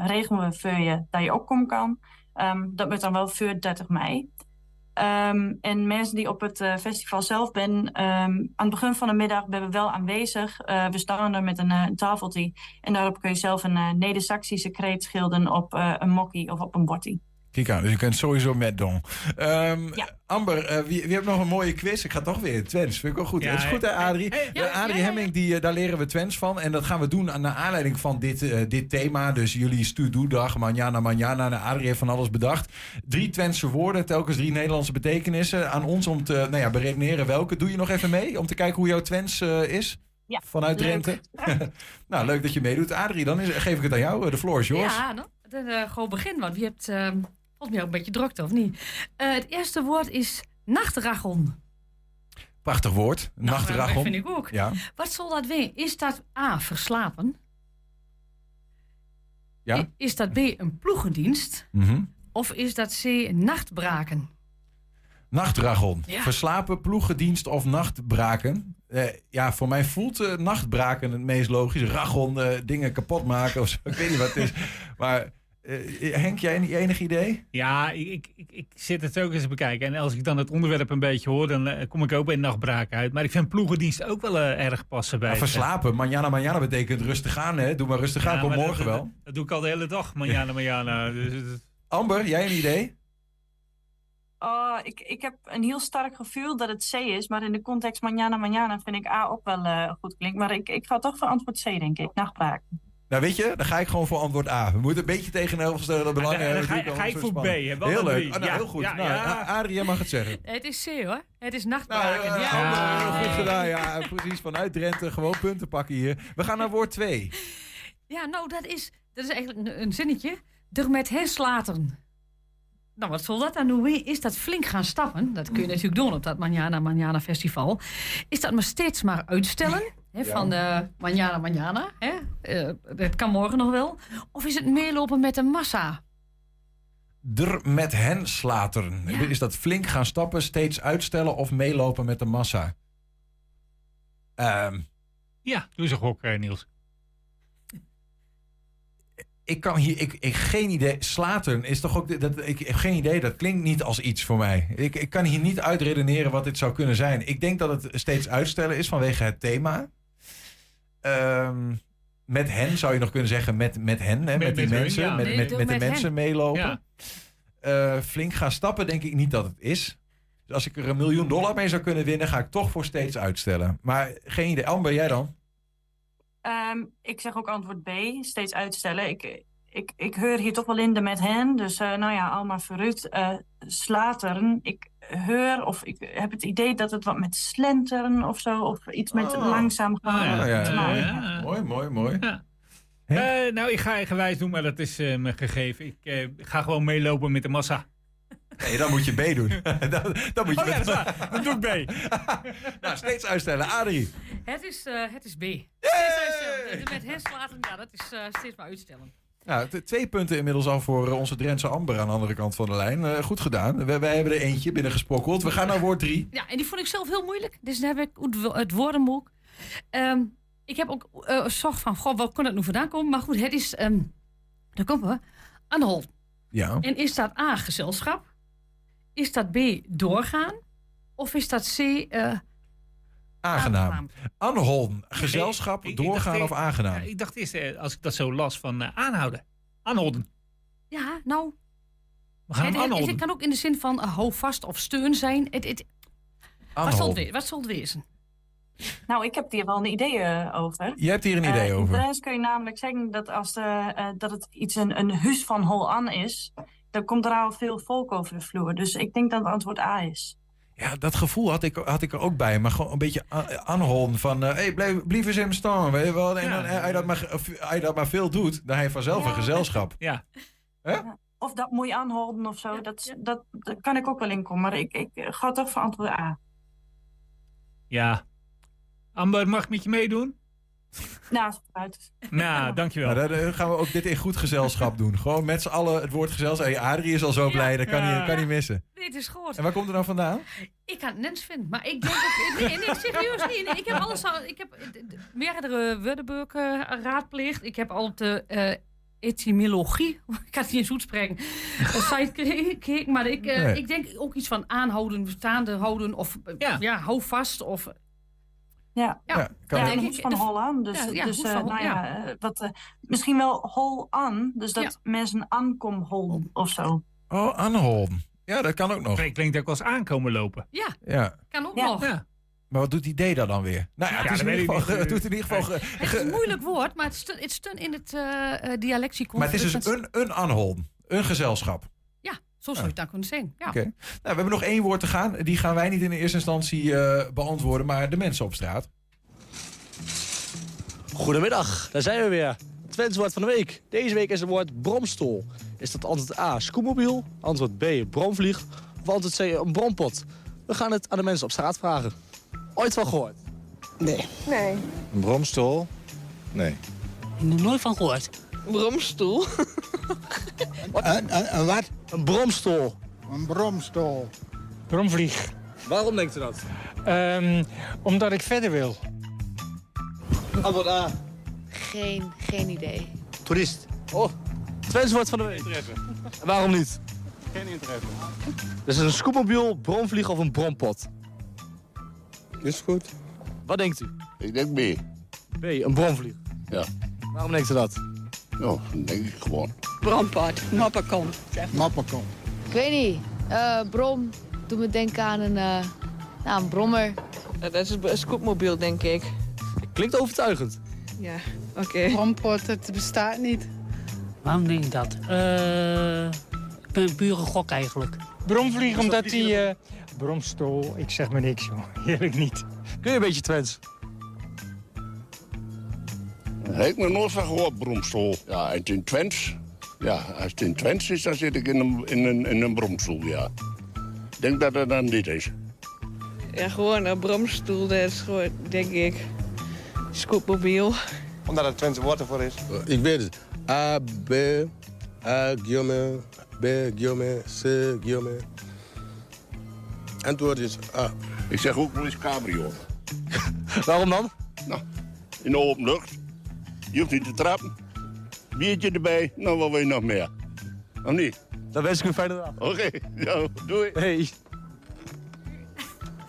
regelen we voor je dat je ook komen kan. Ehm, dat moet dan wel voor 30 mei. Ehm, en mensen die op het eh, festival zelf zijn, ehm, aan het begin van de middag ben we wel aanwezig. Eh, we staan er met een, eh, een tafeltje en daarop kun je zelf een Neder-Saxische kreet schilderen op een mokkie of op een bordie. Kijk aan, dus je kunt sowieso met doen. Ehm, Amber, eh, wie, wie heeft nog een mooie quiz? Ik ga toch weer Twents. Vind ik wel goed. Ja, het is goed, hè, Adrie? hey, Eh, Adrie Hemming, die, eh, daar leren we Twents van. En dat gaan we doen aan- naar aanleiding van dit, eh, dit thema. Dus jullie Studoe-dag, manjana, manjana. En Adrie heeft van alles bedacht. Drie Twentse woorden, telkens drie Nederlandse betekenissen. Aan ons om te nou ja, beredeneren welke. Doe je nog even mee om te kijken hoe jouw Twents eh, is? Ja, Vanuit leuk. Drenthe. nou, leuk dat je meedoet. Adrie, dan is, geef ik het aan jou. De floor is yours. Ja, nou, dan eh, gewoon begin, want je hebt eh, volgens mij ook een beetje drukte, of niet? Eh, het eerste woord is nachtragon. Prachtig woord. Nou, Nachtrachel. Dat vind ik ook. Ja. Wat zal dat wezen? Is dat A, verslapen? Ja. Is dat B, een ploegendienst? Mhm. Of is dat C, nachtbraken? Ja. Verslapen, ploegendienst of nachtbraken. Eh, ja, voor mij voelt eh, nachtbraken het meest logisch. Eh, dingen kapot maken of zo. Ik weet niet wat het is. Maar eh, Henk, jij niet enig idee? Ja, ik, ik, ik, zit het ook eens te bekijken. En als ik dan het onderwerp een beetje hoor, dan eh, kom ik ook bij nachtbraak uit. Maar ik vind ploegendienst ook wel eh, erg passen bij. Ja, eh, verslapen, manjana manjana betekent rustig aan. Hè? Doe maar rustig aan, Ja, kom maar morgen dat, wel. Dat, dat doe ik al de hele dag, manjana, manjana. Dus, Amber, jij een idee? Oh, ik, ik heb een heel sterk gevoel dat het C is, maar in de context manjana manjana vind ik A ook wel eh, goed klinkt. Maar ik, ik ga toch voor antwoord C, denk ik. Nachtbraak. Nou weet je, dan ga ik gewoon voor antwoord A. We moeten een beetje tegenovergestelde belangen En dan hebben. ga ik voor B, hè? spannend. Wel Heel leuk. Ah, nou, Ja, heel goed. ja, nou, ja. A- Adrie, jij mag het zeggen. Het is C hoor. Het is Nou, nachtbraken. eh, ja. Heel goed gedaan. Ja, precies. Vanuit Drenthe gewoon punten pakken hier. We gaan naar woord 2. Ja, nou, dat is, dat is eigenlijk een, een zinnetje. Er met heslateren. Nou, wat zal dat dan doen? Is dat flink gaan stappen? Dat kun je natuurlijk doen op dat Manjana Manjana Festival. Is dat maar steeds maar uitstellen? Hè, Ja. Van eh Manjana Manjana. Hè? Eh, dat kan morgen nog wel. Of is het meelopen met de massa? Er met hen slateren. Is dat flink gaan stappen, steeds uitstellen of meelopen met de massa? Ehm, ja, doe een gok, eh, Niels. ik kan hier, ik, ik geen idee. Slateren is toch ook, dat, ik heb geen idee, dat klinkt niet als iets voor mij. Ik, ik kan hier niet uitredeneren wat dit zou kunnen zijn. Ik denk dat het steeds uitstellen is vanwege het thema. Ehm, met hen zou je nog kunnen zeggen, met, met hen, hè, met, Met- die met hun, mensen, ja. met, Nee, met, met de met mensen hen. meelopen. Ja. Eh, flink gaan stappen, denk ik niet dat het is. Dus als ik er een miljoen dollar mee zou kunnen winnen, ga ik toch voor steeds uitstellen. Maar geen idee. Amber, jij dan? Ehm, ik zeg ook antwoord B, steeds uitstellen. Ik, ik, ik hoor hier toch wel in de met hen. Dus eh, nou ja, allemaal verrukt. Eh slateren. Ik hoor of ik heb het idee dat het wat met slenteren of zo. Of iets met Oh. langzaam gaan. Ah, ja, ja, ja. Mooi, mooi, mooi. Eh, nou, ik ga eigenwijs doen, maar dat is eh, me gegeven. Ik eh, ga gewoon meelopen met de massa. Nee, dan moet je B doen. dan, dan moet je Oh ja, dat is waar. Dan doe ik B. nou, steeds uitstellen. Adrie. Het is, eh, het is B. Steeds uitstellen. Met heslateren, ja, dat is eh, steeds maar uitstellen. Nou, twee punten inmiddels al voor eh, onze Drentse Amber aan de andere kant van de lijn. Eh, goed gedaan. Wij, wij hebben er eentje binnengesprokkeld. We gaan naar woord drie. Ja, en die vond ik zelf heel moeilijk. Dus dan heb ik het- woordenboek. Ehm, ik heb ook eh zocht van, goh, waar kon het nu vandaan komen? Maar goed, het is, ehm daar komen we, Anhol. Ja. En is dat A, gezelschap? Is dat B, doorgaan? Of is dat C, Aangenaam. Anholm. Gezelschap, Ik- ik doorgaan dacht of aangenaam? ja, ik dacht eerst, eh, als ik dat zo las, van eh, aanhouden. Aanhouden. ja, nou... We gaan het, het- aanhouden. het kan ook in de zin van eh, hou vast of steun zijn. Het, het, wat, zal het, wat zal het wezen? Nou, ik heb hier wel een idee over. Jij hebt hier een idee Eh, over. In Drents kun je namelijk zeggen dat als de, eh, dat het iets een, een huis van hol an is, dan komt er al veel volk over de vloer. Dus ik denk dat het antwoord A is. Ja, dat gevoel had ik, had ik er ook bij. Maar gewoon een beetje a- aanholm van... Hé, hey, blijf, blijf eens in me staan. Weet je wel? En dan, eh, als, je dat maar, dat maar veel doet, dan heb je vanzelf een gezelschap. Ja. Of dat moet je aanhouden of zo, dat, dat, dat kan ik ook wel inkomen. Maar ik, ik eh, ga toch voor antwoord A. Ja. Amber, mag ik met je meedoen? Nou. Nou, dankjewel. Nou, dan eh, gaan we ook dit in goed gezelschap doen. Gewoon met z'n allen het woord gezelschap. Hey, Adrie is al zo blij, dat kan hij kan niet missen. Dit is goed. En waar komt het nou vandaan? Ik kan het nens vinden, maar ik denk. Nee, nee, serieus niet. Nee, ik heb alles al... Ik heb eh, meerdere woordenboeken eh, raadpleegd. Ik heb al op de eh, etymologie... Ik kan het niet eens site gekeken, maar ik, Nee. ik denk ook iets van aanhouden, staande houden... Of ja, hou vast of... Ja, Ja, kan ja, ook. hoes van hol aan. Dus, Ja, ja, dus hoes eh, nou ja. ja, eh, wat, eh, misschien wel hol aan. Dus dat mensen aankom hol of zo. Oh, aanholm. Ja, dat kan ook nog. Ik denk dat ik als aankomen lopen. Ja, Ja. kan ook Ja. nog. Ja. Maar wat doet die D daar dan weer? Nou ja, Ja, het, is in ieder ik geval, het doet in ieder geval... ge- Het is een moeilijk woord, maar het stond in het dialectiecon. maar het is dus een, een aanholm. Een gezelschap. Zo zou je het dan kunnen zeggen. Ja. Oké. Nou, we hebben nog één woord te gaan. Die gaan wij niet in de eerste instantie eh, beantwoorden, maar de mensen op straat. Goedemiddag, daar zijn we weer. Twents woord van de week. Deze week is het woord bromstoel. Is dat antwoord A, scootmobiel? Antwoord B, bromvlieg? Of antwoord C, een brompot? We gaan het aan de mensen op straat vragen. Ooit van gehoord? Nee. Nee. Een bromstoel? Nee. Nog nooit van gehoord. Bromstoel? Een, een, een wat? Een bromstoel. Een bromstoel. Bromvlieg. Waarom denkt u dat? Ehm, omdat ik verder wil. Antwoord A. Geen, geen idee. Toerist. Oh, Twents woord van de week. En waarom niet? Geen interesse. Dus een scootmobiel, bromvlieg of een brompot? Is goed. Wat denkt u? Ik denk B. B, een bromvlieg. Ja. Waarom denkt u dat? Nou, dan denk ik gewoon. Brompot, mopperkom. Mapperkom. Ik weet niet. Eh, brom. Doe me denken aan een, eh, nou, een brommer. Dat is een scootmobiel, denk ik. Klinkt overtuigend. Ja, oké. Brompot, het bestaat niet. Waarom denk ik dat? Eh, ik ben een pure gok eigenlijk. Bromvlieg, omdat hij... eh bromstoel, ik zeg maar niks, joh. Heerlijk niet. Kun je een beetje Twents? Heb ik nog nooit van gehoord, bromstoel. Ja, en in Twents. Ja, als het in Twents is, dan zit ik in een, in een, in een bromstoel, ja. Ik denk dat het dan dit is. Ja, gewoon een bromstoel, dat is gewoon, denk ik, scootmobiel. Omdat het Twentse woord ervoor is. Ik weet het. A, B, A, Guillaume, B, Guillaume, C, Guillaume. Antwoord is A. Ik zeg ook nog eens cabrio. Waarom dan? Nou, in de open lucht. Je hoeft niet te trappen. Biertje erbij, nou wat wil je nog meer? Of niet? Dan wens ik u een fijne dag. Oké, ja, doei. Hey.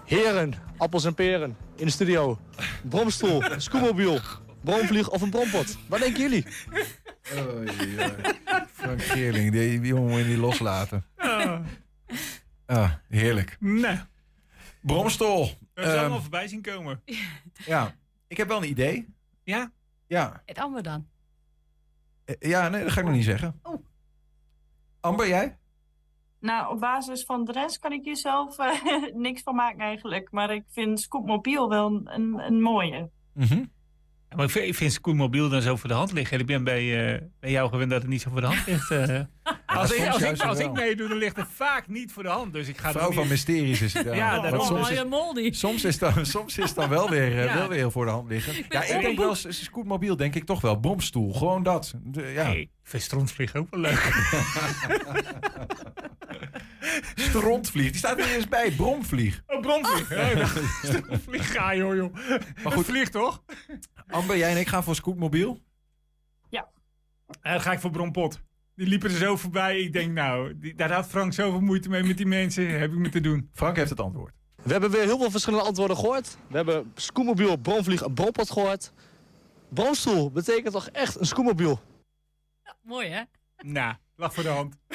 Heren, appels en peren in de studio. Bromstoel, scootmobiel, bromvlieg of een brompot. Wat denken jullie? Oei, oei. Frank Geerling, die, die jongen moet je niet loslaten. Ah, heerlijk. Nee. Bromstol. We hebben ze Ehm, allemaal voorbij zien komen. ja, ik heb wel een idee. Ja? Ja. Het Amber dan. Eh, Ja, nee, dat ga ik nog niet zeggen. Amber, jij? Nou, op basis van de rest kan ik hier zelf eh, niks van maken eigenlijk. Maar ik vind Scootmobiel wel een, een, mooie. Ja, maar ik vind, ik vind Scootmobiel dan zo voor de hand liggen. Ik ben bij, eh, bij jou gewend dat het niet zo voor de hand ligt. eh. als ik, als, ik, als meedoe, dan ligt het vaak niet voor de hand. Dus ik ga Vrouw van niet- mysteries is het. Ja, Ja, Want daarom. soms is, moldy. soms is dan, soms is dan wel weer, eh, Ja. wel weer heel voor de hand liggen. Ja, ik denk wel, scootmobiel denk ik toch wel. Bromstoel, gewoon dat. De- ja. Hey, vind ook wel leuk. Strontvlieg, die staat er eens bij. Bromvlieg. Oh, bromvlieg. Oh, strontvlieg ga joh, joh. Maar goed, vlieg toch? Amber, jij en ik gaan voor scootmobiel. En dan ga ik voor Brompot. Die liepen er zo voorbij. Ik denk, nou, die- daar had Frank zoveel moeite mee met die mensen. Heb ik me te doen. Frank heeft het antwoord. We hebben weer heel veel verschillende antwoorden gehoord. We hebben scootmobiel, bromvlieg en brompot gehoord. Bromstoel betekent toch echt een scootmobiel? Mooi, hè? Nou, lag voor de hand.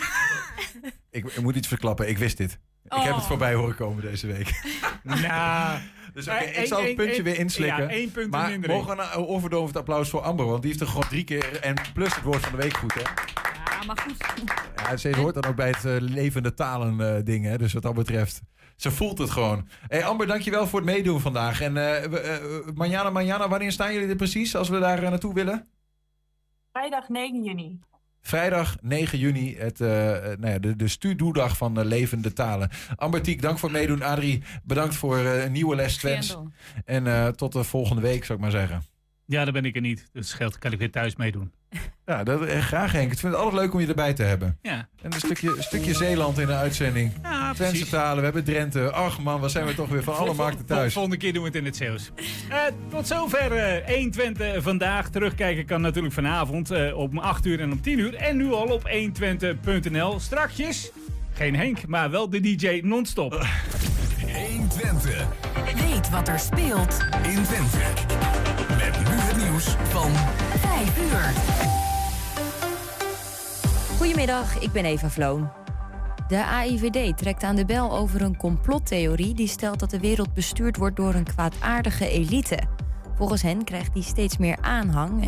Ik, ik moet iets verklappen, ik wist dit. Ik heb Oh. het voorbij horen komen deze week. Nou, Dus oké, Eh, ik zal het puntje weer inslikken. Ja, één punt maar minder. mogen we een overdovend applaus voor Amber? Want die heeft er gewoon drie keer... En plus het woord van de week goed, hè? Ja, maar goed. Ja, ze hoort dan ook bij het eh, levende talen eh ding, hè? Dus wat dat betreft... Ze voelt het gewoon. Hey Amber, dankjewel voor het meedoen vandaag. En eh Manjana, Manjana, wanneer staan jullie er precies als we daar naartoe willen? Vrijdag 9 juni. Vrijdag 9 juni, het, nou ja, de, de studoedag van de levende talen. Amber Tiek, dank voor het meedoen. Adrie, bedankt voor eh, een nieuwe les Twents. Schendel. En eh, tot de volgende week, zou ik maar zeggen. Ja, daar ben ik er niet. Dus scheelt, kan ik weer thuis meedoen. Ja, dat, eh, graag Henk. Ik vind het altijd leuk om je erbij te hebben. Ja. En een stukje, een stukje Zeeland in de uitzending. Ja, Twentse precies. talen, we hebben Drenthe. Ach man, wat zijn we toch weer van alle Vol- markten thuis. Volgende keer doen we het in het Zeeuws. Eh, tot zover eh 120 vandaag. Terugkijken kan natuurlijk vanavond eh, om 8 uur en om 10 uur. En nu al op 120.nl. Strakjes, geen Henk, maar wel de DJ non-stop. 120. Weet wat er speelt in Twente. Met nu het nieuws van 5 uur. Goedemiddag, ik ben Eva Vloon. De AIVD trekt aan de bel over een complottheorie die stelt dat de wereld bestuurd wordt door een kwaadaardige elite. Volgens hen krijgt die steeds meer aanhang en